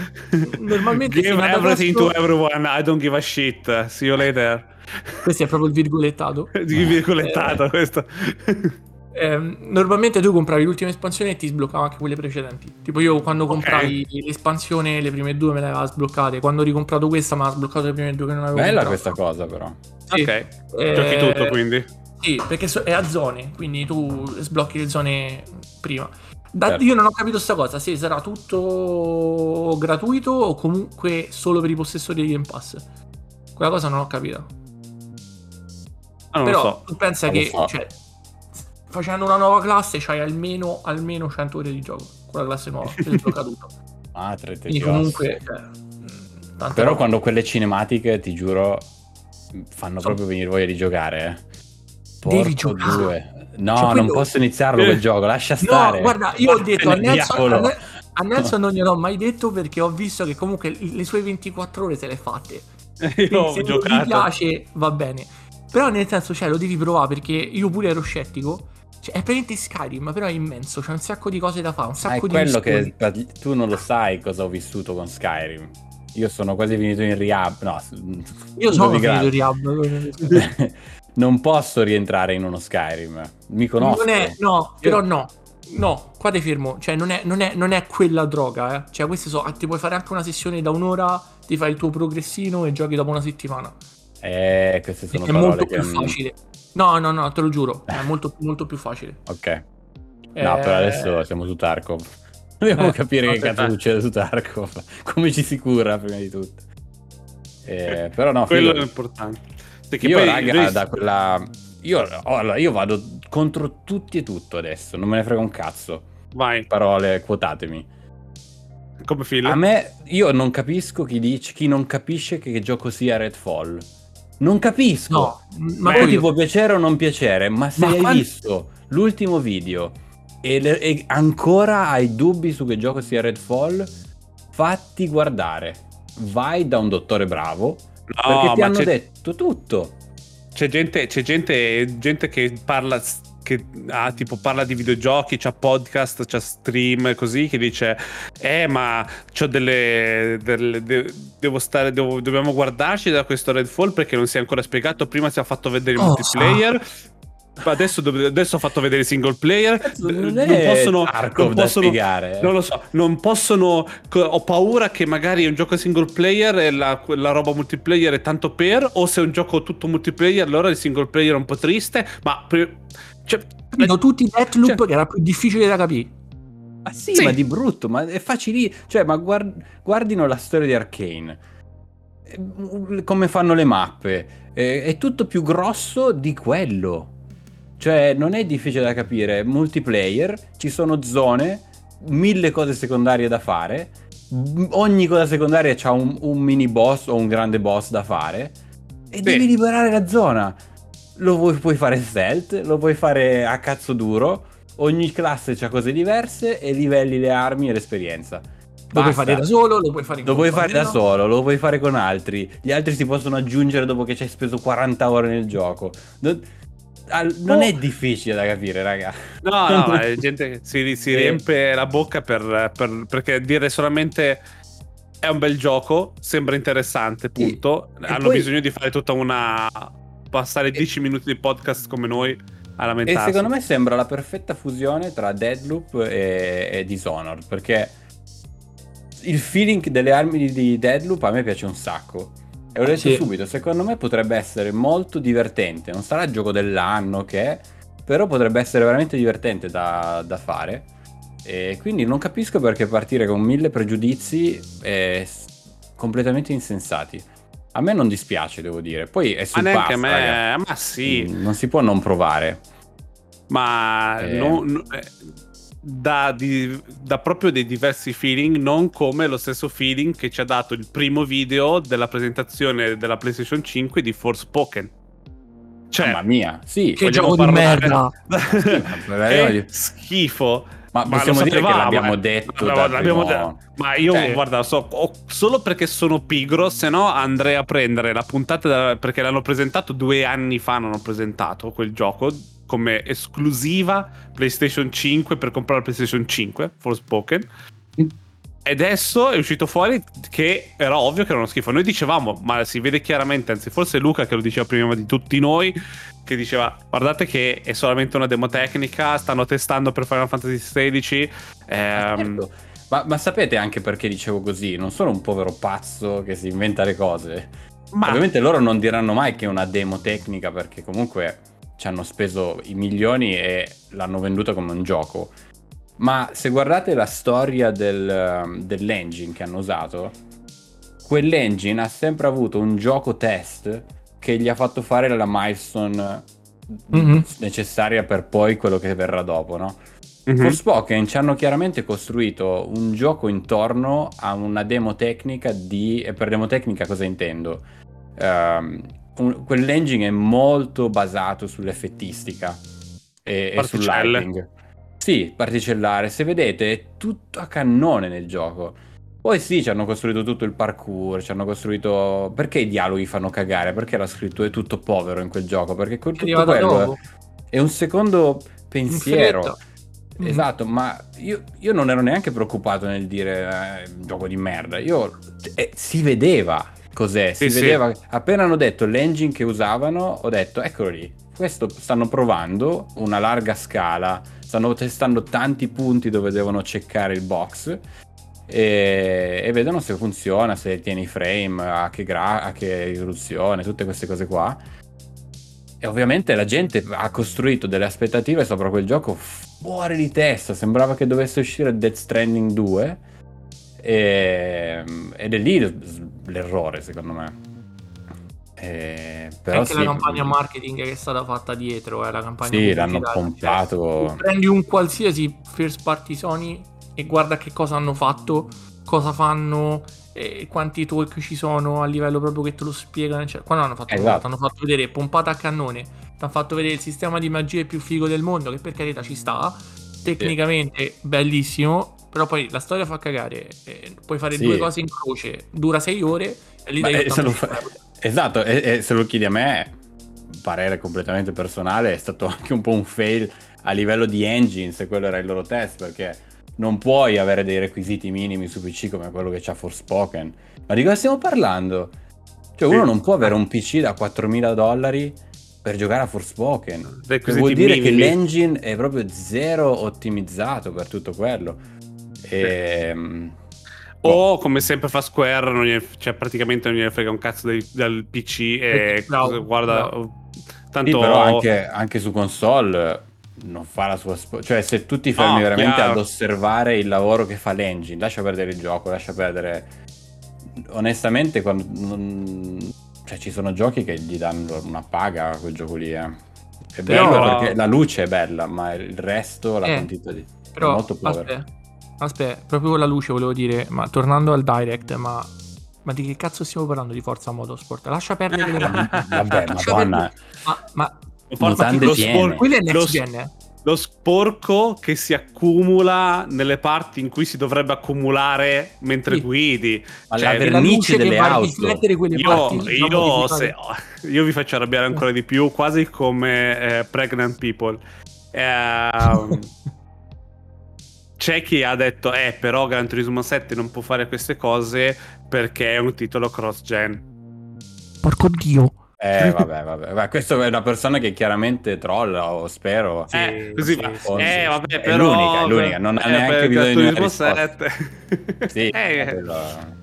Normalmente Give everything to everyone, I don't give a shit. See you later. Questo è proprio il virgolettato. (laughs) Di virgolettato Eh. questo. (laughs) Ehm, normalmente tu compravi l'ultima espansione e ti sbloccava anche quelle precedenti. Tipo io quando comprai l'espansione, le prime due me le aveva sbloccate. Quando ho ricomprato questa mi ha sbloccato le prime due che non avevo Bella comprato. questa cosa, però. Sì. Ok. Eh, Giochi tutto quindi. Sì, perché è a zone, quindi tu sblocchi le zone prima. Da- Certo. Io non ho capito sta cosa, se sarà tutto gratuito o comunque solo per i possessori di Game Pass. Quella cosa non ho capito. Ah, non Però so. tu pensa Non che so. cioè, facendo una nuova classe c'hai almeno, almeno 100 ore di gioco con la classe nuova, che sblocca tutto. Madre Dio. comunque... cioè, mm, Però roba. quando quelle cinematiche, ti giuro, fanno So- proprio venire voglia di giocare. eh. Devi giocare. due. No, Cioè, non posso iniziarlo quel gioco, lascia No, stare. guarda, io ho detto a Nelson, a, diavolo. Ne- a Nelson non gliel'ho mai detto perché ho visto che comunque le sue 24 ore se le fatte. Quindi (laughs) se giocato. ti piace va bene. Però nel senso, cioè, lo devi provare perché io pure ero scettico. Cioè, è praticamente Skyrim, però è immenso. C'è un sacco di cose da fare, un Ah, sacco è di quello missioni. che tu non lo sai cosa ho vissuto con Skyrim. Io sono quasi finito in rehab. No, Io sono finito in rehab. (laughs) non posso rientrare in uno Skyrim. Mi conosco. Non è, no, però no. No, qua ti fermo. Cioè, non è, non è- non è quella droga, eh. Cioè, queste so, ti puoi fare anche una sessione da un'ora, ti fai il tuo progressino e giochi dopo una settimana. Eh, queste sono è parole molto che... più facile. No, no, no, te lo giuro. È molto, molto più facile. Ok. No, Eh, però adesso siamo su Tarkov. Dobbiamo Eh, capire che cazzo succede su Tarkov. (laughs) Come ci si cura prima di tutto. Eh, però no, Quello figo. è importante. Perché Io, poi raga, noi- da quella... Io, oh, allora, io vado contro tutti e tutto adesso. Non me ne frega un cazzo. Vai, Parole, quotatemi. come Phil. A me, io non capisco chi dice, chi non capisce che, che gioco sia Redfall. Non capisco. No, ma Poi ti può piacere o non piacere, ma se Ma hai quando- visto l'ultimo video e, le- e ancora hai dubbi su che gioco sia Redfall, fatti guardare. Vai da un dottore bravo perché No, ti ma hanno c'è, detto tutto. c'è gente, c'è gente, gente che parla che ha, tipo parla di videogiochi, c'ha podcast, c'ha stream così che dice eh ma c'ho delle, delle de, devo stare devo, dobbiamo guardarci da questo Redfall perché non si è ancora spiegato. Prima si è fatto vedere il oh, multiplayer Adesso, adesso, ho fatto vedere il single player. Non, non possono, non possono spiegare. Eh. Non lo so, non possono. Ho paura che magari è un gioco single player e la, la, roba multiplayer è tanto per. O se è un gioco tutto multiplayer, allora il single player è un po' triste. Ma. Cioè, Capito, tutti Deathloop cioè, che era più difficile da capire. Ma sì, sì, ma di brutto, ma è facile. Cioè, ma guard, guardino la storia di Arkane. Eh, come fanno le mappe. È tutto più grosso di quello. Cioè, non è difficile da capire. Multiplayer, ci sono zone, mille cose secondarie da fare. Ogni cosa secondaria ha un, un, mini boss o un grande boss da fare. E Beh. devi liberare la zona. Lo vuoi, puoi fare stealth, lo puoi fare a cazzo duro. Ogni classe ha cose diverse e livelli le armi e l'esperienza. Lo puoi fare da solo, lo puoi fare in Lo puoi fare da solo, lo puoi fare con altri. Gli altri si possono aggiungere dopo che ci hai speso 40 ore nel gioco. Non non oh. è difficile da capire, raga. No, no, ma (laughs) gente che si, si riempie la bocca per, per, perché dire solamente è un bel gioco, sembra interessante, punto. E, Hanno poi... bisogno di fare tutta una... passare 10 e... minuti di podcast come noi a lamentarsi. E secondo me sembra la perfetta fusione tra Deadloop e, e Dishonored, perché il feeling delle armi di Deadloop a me piace un sacco e ho detto sì. subito, secondo me potrebbe essere molto divertente. Non sarà il gioco dell'anno che è, però potrebbe essere veramente divertente da, da fare. E quindi non capisco perché partire con mille pregiudizi è completamente insensati. A me non dispiace, devo dire. Poi è sul ma a me, ma sì. Mm, non si può non provare. Ma eh. non, dà, di, dà proprio dei diversi feeling, non come lo stesso feeling che ci ha dato il primo video della presentazione della PlayStation 5 di Forspoken. Cioè, Mamma mia, sì, che gioco di merda. (laughs) che schifo. Ma, ma possiamo dire che l'abbiamo eh. detto. L'abbiamo, l'abbiamo detto. Ma io, cioè... guarda, so, solo perché sono pigro, se no andrei a prendere la puntata da, perché l'hanno presentato due anni fa. Non ho presentato quel gioco come esclusiva PlayStation 5 per comprare la PlayStation 5, Forspoken. E adesso è uscito fuori che era ovvio che era uno schifo. Noi dicevamo, ma si vede chiaramente, anzi forse Luca che lo diceva prima di tutti noi, che diceva guardate che è solamente una demo tecnica, stanno testando per Final Fantasy XVI. Ehm... Certo. Ma, ma, sapete anche perché dicevo così? Non sono un povero pazzo che si inventa le cose. Ma... Ovviamente loro non diranno mai che è una demo tecnica perché comunque ci hanno speso i milioni e l'hanno venduta come un gioco. Ma se guardate la storia del, dell'engine che hanno usato, quell'engine ha sempre avuto un gioco test che gli ha fatto fare la milestone mm-hmm. necessaria per poi quello che verrà dopo, no? Mm-hmm. Forspoken ci hanno chiaramente costruito un gioco intorno a una demo tecnica di... E per demo tecnica cosa intendo? Um, quell'engine è molto basato sull'effettistica e, e sul lighting. Sì, particellare. Se vedete è tutto a cannone nel gioco. Poi sì, ci hanno costruito tutto il parkour, ci hanno costruito... Perché i dialoghi fanno cagare? Perché la scrittura è tutto povero in quel gioco? Perché quel, tutto quello è un secondo pensiero. Mm. Esatto, ma io, io, non ero neanche preoccupato nel dire eh, gioco di merda. Io eh, si vedeva cos'è. Sì, si vedeva, appena hanno detto l'engine che usavano, ho detto, eccolo lì, questo stanno provando una larga scala, stanno testando tanti punti dove devono checkare il box e, e vedono se funziona, se tiene i frame, a che, gra- a che risoluzione, tutte queste cose qua. E ovviamente la gente ha costruito delle aspettative sopra quel gioco fuori di testa, sembrava che dovesse uscire Dead Stranding 2 e, ed è lì l'errore, secondo me. Eh, però anche sì, la campagna marketing che è stata fatta dietro, eh, la campagna sì, l'hanno pompato. Cioè, prendi un qualsiasi first party Sony e guarda che cosa hanno fatto, cosa fanno, e quanti talk ci sono a livello proprio che te lo spiegano. Cioè, quando hanno fatto esatto. hanno fatto vedere pompata a cannone, ti hanno fatto vedere il sistema di magia più figo del mondo, che per carità ci sta. Tecnicamente sì. bellissimo, però poi la storia fa cagare. Eh, puoi fare sì. due cose in croce, dura sei ore e lì dai fa... Esatto, e, e, se lo chiedi a me, parere completamente personale, è stato (laughs) anche un po' un fail a livello di engine, se quello era il loro test, perché non puoi avere dei requisiti minimi su PC come quello che c'ha Forspoken. Ma di cosa stiamo parlando? Cioè, uno non può avere un PC da 4.000 dollari per giocare a Forspoken. Che vuol dire minimi. che l'engine è proprio zero ottimizzato per tutto quello. E... O boh. come sempre fa Square, non gliene, cioè praticamente non gliene frega un cazzo del, del PC e no, guarda... No. Tanto... Sì, però anche, anche su console non fa la sua sp- cioè se tu ti fermi oh, veramente chiaro. ad osservare il lavoro che fa l'engine lascia perdere il gioco lascia perdere onestamente quando non... cioè, ci sono giochi che gli danno una paga a quel gioco lì eh. è però... bello perché la luce è bella ma il resto la eh, quantità di però, è molto povero aspetta, proprio con la luce volevo dire ma tornando al direct ma ma di che cazzo stiamo parlando di Forza Motorsport? Lascia perdere le (laughs) Vabbè, madonna. Ma, ma lo, spor- lo, lo, sporco che si accumula nelle parti in cui si dovrebbe accumulare mentre sì. guidi. Ma cioè, la vernice delle auto. Io, io, se, (laughs) io, vi faccio arrabbiare ancora di più, quasi come eh, Pregnant People. Eh, c'è chi ha detto, eh, però Gran Turismo 7 non può fare queste cose perché è un titolo cross-gen. Porco dio. Eh, vabbè, vabbè, vabbè, questo è una persona che chiaramente trolla, o spero. Sì, eh, così, sì, eh, vabbè, però... È l'unica, è l'unica, non ha eh, neanche bisogno di una risposta. sì, (laughs) eh,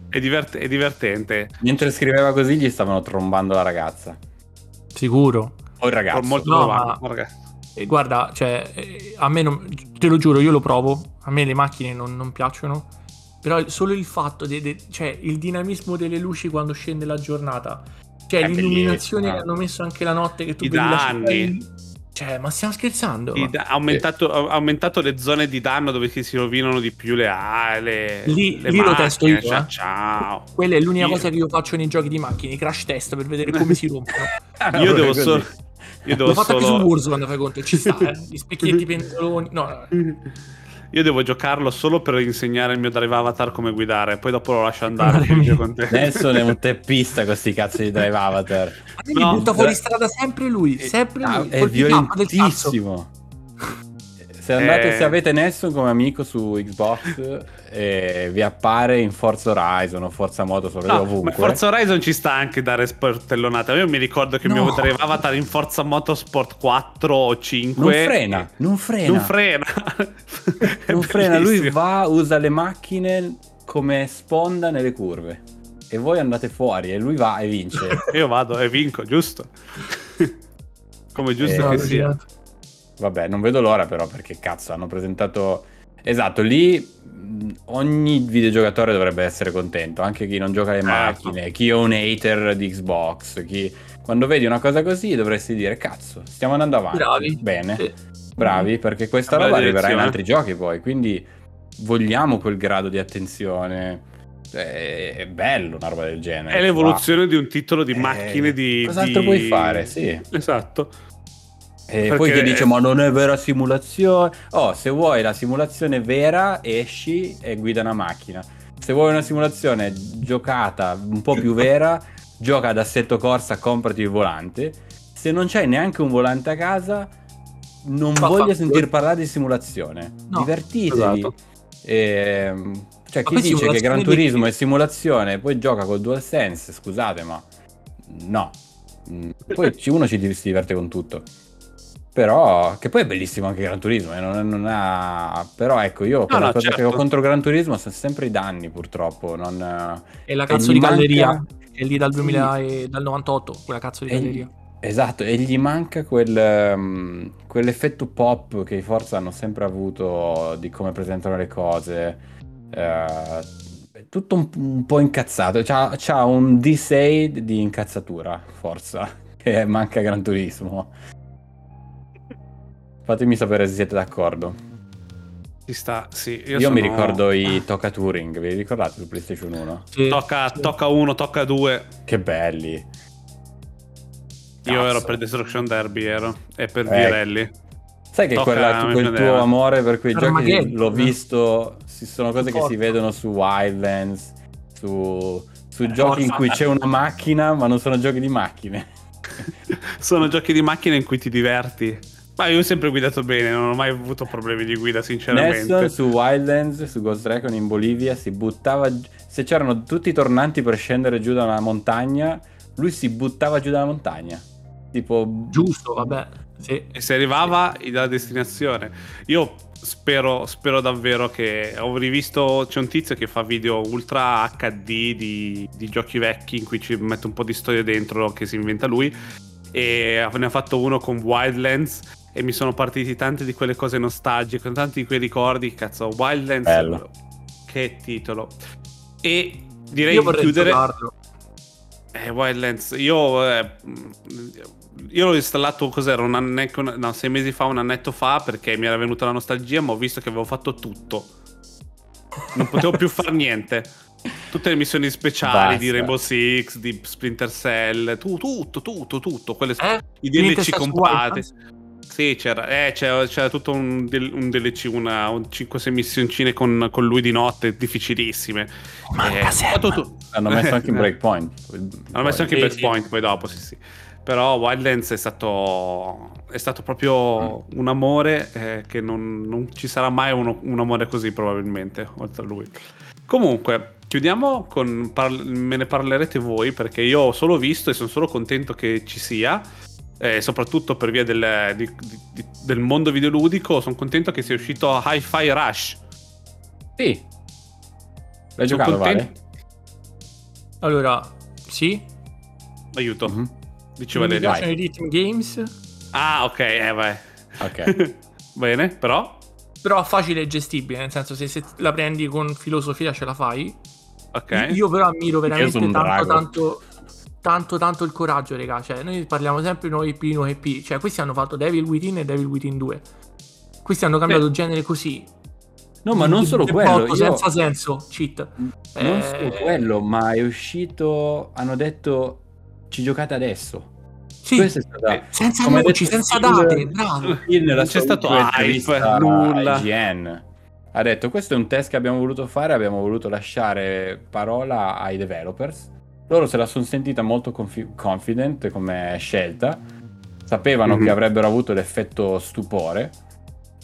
è, divert- è, divertente. Mentre scriveva così gli stavano trombando la ragazza. Sicuro. O il ragazzo. Molto no, ma... Eh, guarda, cioè, eh, a me non... te lo giuro, io lo provo, a me le macchine non, non piacciono, però solo il fatto, de, de, cioè il dinamismo delle luci quando scende la giornata cioè, è l'illuminazione che hanno messo anche la notte che tu I vedi danni. La cioè, ma stiamo scherzando? Ha aumentato, ha aumentato, le zone di danno dove si rovinano di più le ale. Lì, le lì lo testo io. Cioè, eh. Ciao. Quella è l'unica io. cosa che io faccio nei giochi di macchine, crash test per vedere come si rompono. (laughs) io devo solo. Io devo L'ho fatto solo... anche su Warzone, fai conto, ci sta, eh? (laughs) Gli specchietti pendoloni. No, no. Io devo giocarlo solo per insegnare il mio Drive Avatar come guidare, poi dopo lo lascio andare. Adesso è un (laughs) teppista con questi cazzo di Drive Avatar. Ma no, butta fuori strada sempre lui, sempre lui. Ah, è violentissimo. Se andate, eh... se avete Nessun come amico su Xbox, eh, vi appare in Forza Horizon o Forza Moto no, ovunque. Ma Forza Horizon ci sta anche dare sportellonate. Io mi ricordo che no. il mio Drive Avatar in Forza Motorsport 4 o 5 non frena, non frena. Non frena. (laughs) non frena, lui va, usa le macchine come sponda nelle curve. E voi andate fuori e lui va e vince. (laughs) Io vado e vinco, giusto? (laughs) come giusto eh, che sia. Vabbè, non vedo l'ora però perché cazzo hanno presentato... Esatto, lì ogni videogiocatore dovrebbe essere contento, anche chi non gioca alle certo. macchine, chi è un hater di Xbox, chi... Quando vedi una cosa così dovresti dire cazzo, stiamo andando avanti. Bravi. Bene. Sì. Bravi, perché questa roba arriverà in altri giochi poi, quindi vogliamo quel grado di attenzione. È bello una roba del genere. È l'evoluzione wow. di un titolo di eh, macchine eh, di... Cos'altro di... puoi fare? Sì. Esatto. E Perché... poi ti dice: Ma non è vera simulazione. Oh, se vuoi la simulazione vera, esci e guida una macchina. Se vuoi una simulazione giocata un po' più vera, (laughs) gioca ad assetto corsa, comprati il volante. Se non c'hai neanche un volante a casa, non fa, voglio sentire parlare di simulazione. No, Divertitevi. Esatto. E, ehm, cioè, chi dice che Gran Turismo di... è simulazione, poi gioca col DualSense, scusate, ma no. Mm, poi uno ci si diverte con tutto. Però, che poi è bellissimo anche Gran Turismo, eh? non, non ha... però ecco, io no, no, cosa certo. che ho contro Gran Turismo sono sempre i danni purtroppo. Non... E la cazzo e di manca... galleria, è lì dal, 2000 e... dal 98, quella cazzo di e... galleria. Esatto, e gli manca quel, um, quell'effetto pop che i Forza hanno sempre avuto di come presentano le cose. Uh, tutto un, un, po' incazzato, c'ha, c'ha un D6 di incazzatura, Forza, (laughs) che manca Gran Turismo. Fatemi sapere se siete d'accordo. Ci sta, sì. Io, Io sono... mi ricordo i Tocca Touring, vi ricordate su PlayStation 1? Sì. Tocca, sì. tocca 1, tocca 2. Che belli. Cazzo. Io ero per Destruction Derby, ero. E per eh. Virelli. Sai che quella, quel tuo amore per quei per giochi l'ho visto, ci sono cose che si vedono su Wildlands, su, su eh, giochi in cui c'è una macchina, ma non sono giochi di macchine. (laughs) sono giochi di macchina in cui ti diverti. Ma io ho sempre guidato bene, non ho mai avuto problemi di guida, sinceramente. Nelson su Wildlands, su Ghost Recon in Bolivia, si buttava. Se c'erano tutti i tornanti per scendere giù da una montagna, lui si buttava giù dalla montagna. Tipo. Giusto, vabbè. Sì. E si arrivava dalla destinazione. Io spero, spero davvero che. Ho rivisto. C'è un tizio che fa video ultra HD di, di giochi vecchi in cui ci mette un po' di storia dentro che si inventa lui. E ne ha fatto uno con Wildlands e mi sono partiti tante di quelle cose nostalgiche, tanti di quei ricordi, cazzo, Wildlands, Bello. che titolo. E direi Io di vorrei chiudere... giocarlo. Eh, Wildlands, io... eh, io l'ho installato, cos'era, un annetto, no, sei mesi fa, un annetto fa, perché mi era venuta la nostalgia, ma ho visto che avevo fatto tutto. Non potevo più fare niente. Tutte le missioni speciali Basta. di Rainbow Six, di Splinter Cell, tu- tutto, tutto, tutto. Quelle, Eh? I DLC comprati. Sì, c'era, eh, c'era, c'era tutto un, del- un DLC, una, un 5-6 missioncine con, con lui di notte, difficilissime. Manca Eh, tu- Hanno messo anche in Eh, breakpoint. Hanno messo anche sì. breakpoint poi dopo, sì, sì. Però Wildlands è stato, è stato proprio un amore eh, che non, non ci sarà mai uno- un amore così probabilmente, oltre a lui. Comunque, chiudiamo con... parl- me ne parlerete voi perché io ho solo visto e sono solo contento che ci sia. Eh, soprattutto per via del, di- di- del mondo videoludico, sono contento che sia uscito Hi-Fi Rush. Sì. L'hai Sono giocato, contento- Vale? Allora, sì. Aiuto, Mhm. dici mi piacciono i rhythm games, Ah, ok, eh, vai. Ok. (laughs) Bene, però... però facile e gestibile, nel senso se, se la prendi con filosofia ce la fai. Ok. Io però ammiro veramente tanto, tanto, tanto, tanto il coraggio, raga. Cioè, noi parliamo sempre noi EP, noi EP. Cioè, questi hanno fatto Devil Within e Devil Within 2. Questi hanno cambiato genere così. No, ma non Di- solo di quello. io- Senza senso, cheat. Non Eh, solo quello, ma è uscito. Hanno detto ci giocate adesso. Sì, Questa è stata. Eh, senza voci, senza date. Bravo. Non c'è stato hype, nulla. IGN. Ha detto: Questo è un test che abbiamo voluto fare. Abbiamo voluto lasciare parola ai developers. Loro se la sono sentita molto confi- confident come scelta. Sapevano Mhm. che avrebbero avuto l'effetto stupore.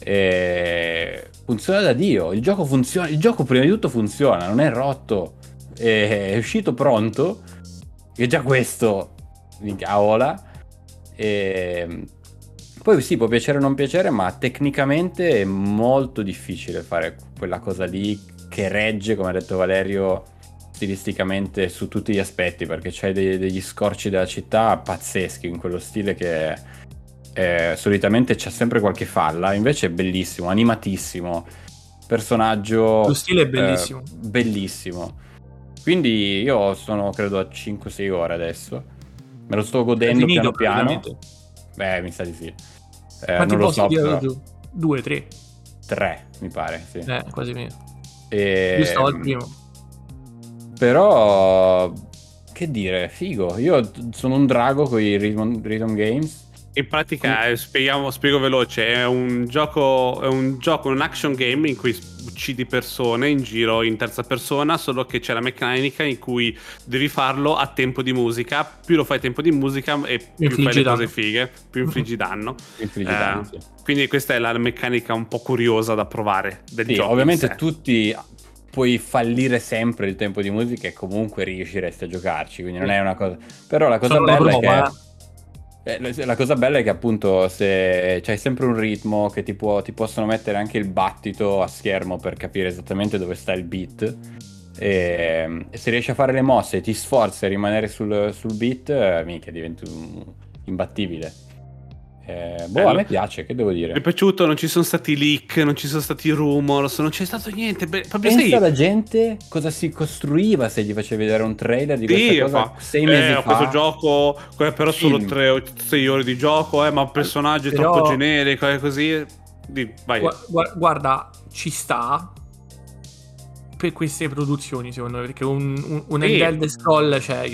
E funziona da Dio. Il gioco funziona. Il gioco prima di tutto funziona, non è rotto. È uscito pronto. E già questo. minchia, a Ola. E poi sì, può piacere o non piacere, ma tecnicamente è molto difficile fare quella cosa lì che regge, come ha detto Valerio, stilisticamente su tutti gli aspetti, perché c'hai dei- degli scorci della città pazzeschi in quello stile che eh, solitamente c'è sempre qualche falla, invece è bellissimo, animatissimo, personaggio... Lo stile è bellissimo. eh, bellissimo. Quindi io sono credo a 5-6 ore adesso. Me lo sto godendo finito, piano piano. Beh, mi sa di sì. Eh, Quanti non lo so, però. Due, tre. Tre, mi pare, sì. Eh, quasi meno. E- Io stavo al primo. Però, che dire, figo. Io sono un drago con i rhythm, rhythm games. In pratica, eh, spieghiamo, spiego veloce, è un gioco, è un gioco, un action game in cui uccidi persone in giro in terza persona, solo che c'è la meccanica in cui devi farlo a tempo di musica, più lo fai a tempo di musica e più fai Infliggi le danno. cose fighe, più infliggi (laughs) danno. Infliggi Eh, sì. Quindi questa è la meccanica un po' curiosa da provare del Sì, gioco. ovviamente tutti puoi fallire sempre il tempo di musica e comunque riusciresti a giocarci, quindi non è una cosa... Però la cosa Sono bella è che... Eh, la- cosa bella è che appunto se c'hai sempre un ritmo che ti, può- ti possono mettere anche il battito a schermo per capire esattamente dove sta il beat e, e se riesci a fare le mosse e ti sforzi a rimanere sul, sul beat, eh, minchia diventi un- imbattibile. Eh, boh, Bello. a me piace, che devo Mi è dire? piaciuto, non ci sono stati leak, non ci sono stati rumors, non c'è stato niente. beh, proprio Pensa sì. alla gente cosa si costruiva se gli facevi vedere un trailer di questa Sì, cosa fa- sei mesi eh, fa. questo gioco, però solo Film. 6 ore di gioco, eh, ma un personaggio Però- troppo generico e così. Di- vai. Gua- gua- guarda, ci sta per queste produzioni, secondo me, perché un, un, un Sì. Elder Scroll, cioè,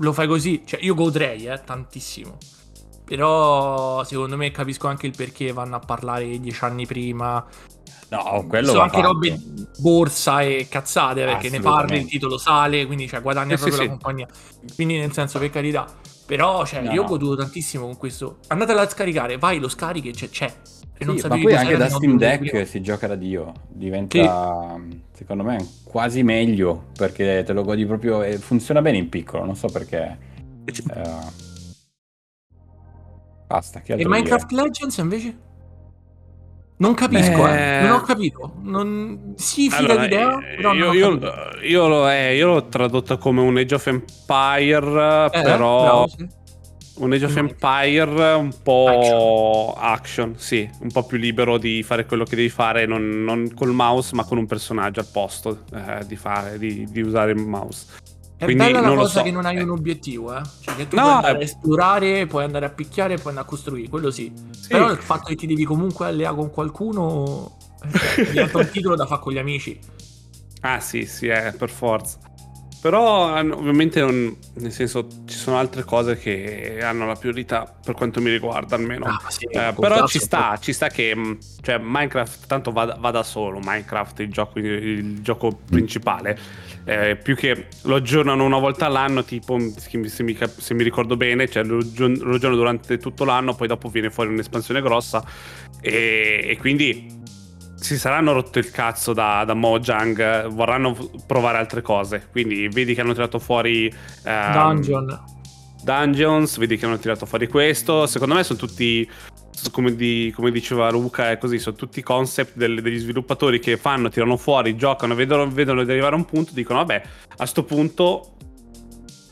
lo fai così, cioè, io godrei, eh, tantissimo. Però, secondo me, capisco anche il perché vanno a parlare dieci anni prima. No, quello Sono anche fatto. robe borsa e cazzate, perché ne parli, il titolo sale, quindi cioè, guadagna Sì, sì, proprio la sì. compagnia. Quindi, nel senso, per carità. Però, cioè, No, io ho no. goduto tantissimo con questo. Andatela a scaricare, vai, lo scarichi c'è. c'è. E non Sì, ma poi anche da Steam Deck video. si gioca da Dio. Diventa, secondo me, quasi meglio perché te lo godi proprio e funziona bene in piccolo. Non so perché. eh, Basta. Che E Minecraft Legends invece? Non capisco, Beh. eh. Non ho capito. Non... Sì, figa Allora, l'idea, eh, però non io, io- io lo- eh, io l'ho tradotto come un Age of Empire, Eh, però bravo, sì. un Age of. Empire un po' action. sì, un po' più libero di fare quello che devi fare, non, non col mouse, ma con un personaggio al posto eh, di, fare, di, di usare il mouse. È Quindi bella la cosa so. che non hai Eh. un obiettivo, eh. Cioè che tu No, puoi andare eh. a esplorare, puoi andare a picchiare, puoi andare a costruire, quello sì. Sì. Però il fatto che ti devi comunque alleare con qualcuno eh, diventa un (laughs) titolo da fare con gli amici. Ah sì, sì, eh, per forza. Però ovviamente non, nel senso ci sono altre cose che hanno la priorità per quanto mi riguarda almeno. Ah, sì, Eh, però ci sta, ci sta che mh, cioè, Minecraft tanto va, va da solo, Minecraft il gioco, il gioco principale, Eh, più che lo aggiornano una volta all'anno, tipo se mi, cap- se mi ricordo bene, cioè lo, lo aggiornano durante tutto l'anno, poi dopo viene fuori un'espansione grossa e, e quindi si saranno rotto il cazzo da, da Mojang, vorranno provare altre cose, quindi vedi che hanno tirato fuori... ehm, Dungeon. Dungeons, vedi che hanno tirato fuori questo. Secondo me sono tutti, come, di- come diceva Luca, è così, sono tutti concept del- degli sviluppatori che fanno, tirano fuori, giocano, vedono, vedono di arrivare a un punto, dicono vabbè, a sto punto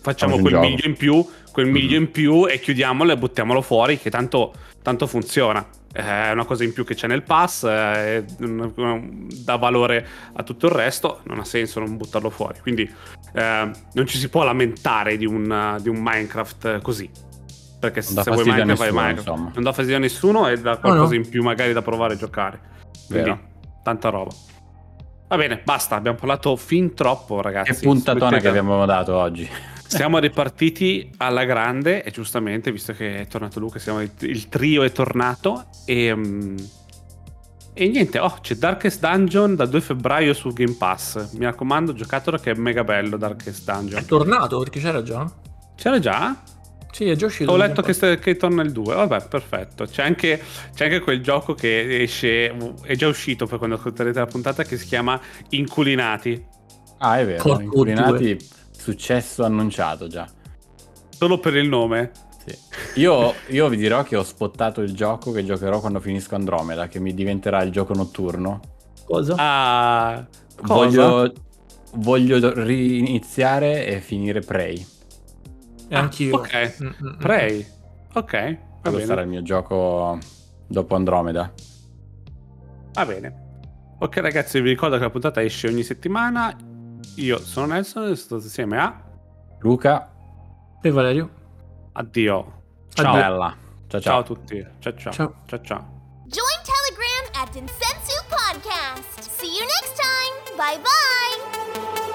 facciamo quel miglio in più, quel miglio Mhm. in più e chiudiamolo e buttiamolo fuori, che tanto, tanto funziona. È una cosa in più che c'è nel pass, eh, dà valore a tutto il resto, non ha senso non buttarlo fuori. Quindi eh, non ci si può lamentare di un, di un Minecraft così. Perché Non se vuoi Minecraft vai Minecraft. insomma. Non dà fastidio a nessuno e dà qualcosa no. in più magari da provare a giocare. Quindi Vero. tanta roba. Va bene, basta, abbiamo parlato fin troppo ragazzi. Che puntatona Smettete- che abbiamo dato oggi. siamo ripartiti alla grande e giustamente, visto che è tornato Luca, siamo il, il trio è tornato e, mm, e niente, oh, c'è Darkest Dungeon dal 2 febbraio su Game Pass. Mi raccomando, giocatelo che è mega bello Darkest È Dungeon. tornato perché c'era già. C'era già? Sì, è già uscito. Ho letto che, sta- che torna il 2. Vabbè, perfetto. C'è anche, c'è anche quel gioco che esce, è già uscito per quando ascolterete la puntata, che si chiama Inculinati. Ah, è vero. Porco Inculinati, successo annunciato già. Solo per il nome. Sì. Io, io vi dirò che ho spottato il gioco che giocherò quando finisco Andromeda, che mi diventerà il gioco notturno. Cosa? Ah, cosa? Voglio, voglio riniziare e finire Prey. E anch'io. Ok, Mm, mm, mm. Prey. Ok, va bene. sarà il mio gioco dopo Andromeda. Va bene. Ok ragazzi, vi ricordo che la puntata esce ogni settimana. Io sono Nelson e sto insieme a... Luca, E Valerio? Addio. Ciao. Addio. bella. Ciao Ciao ciao. a tutti. Ciao ciao. Ciao. Ciao ciao. Join Telegram at Densensu Podcast. See you next time. Bye bye.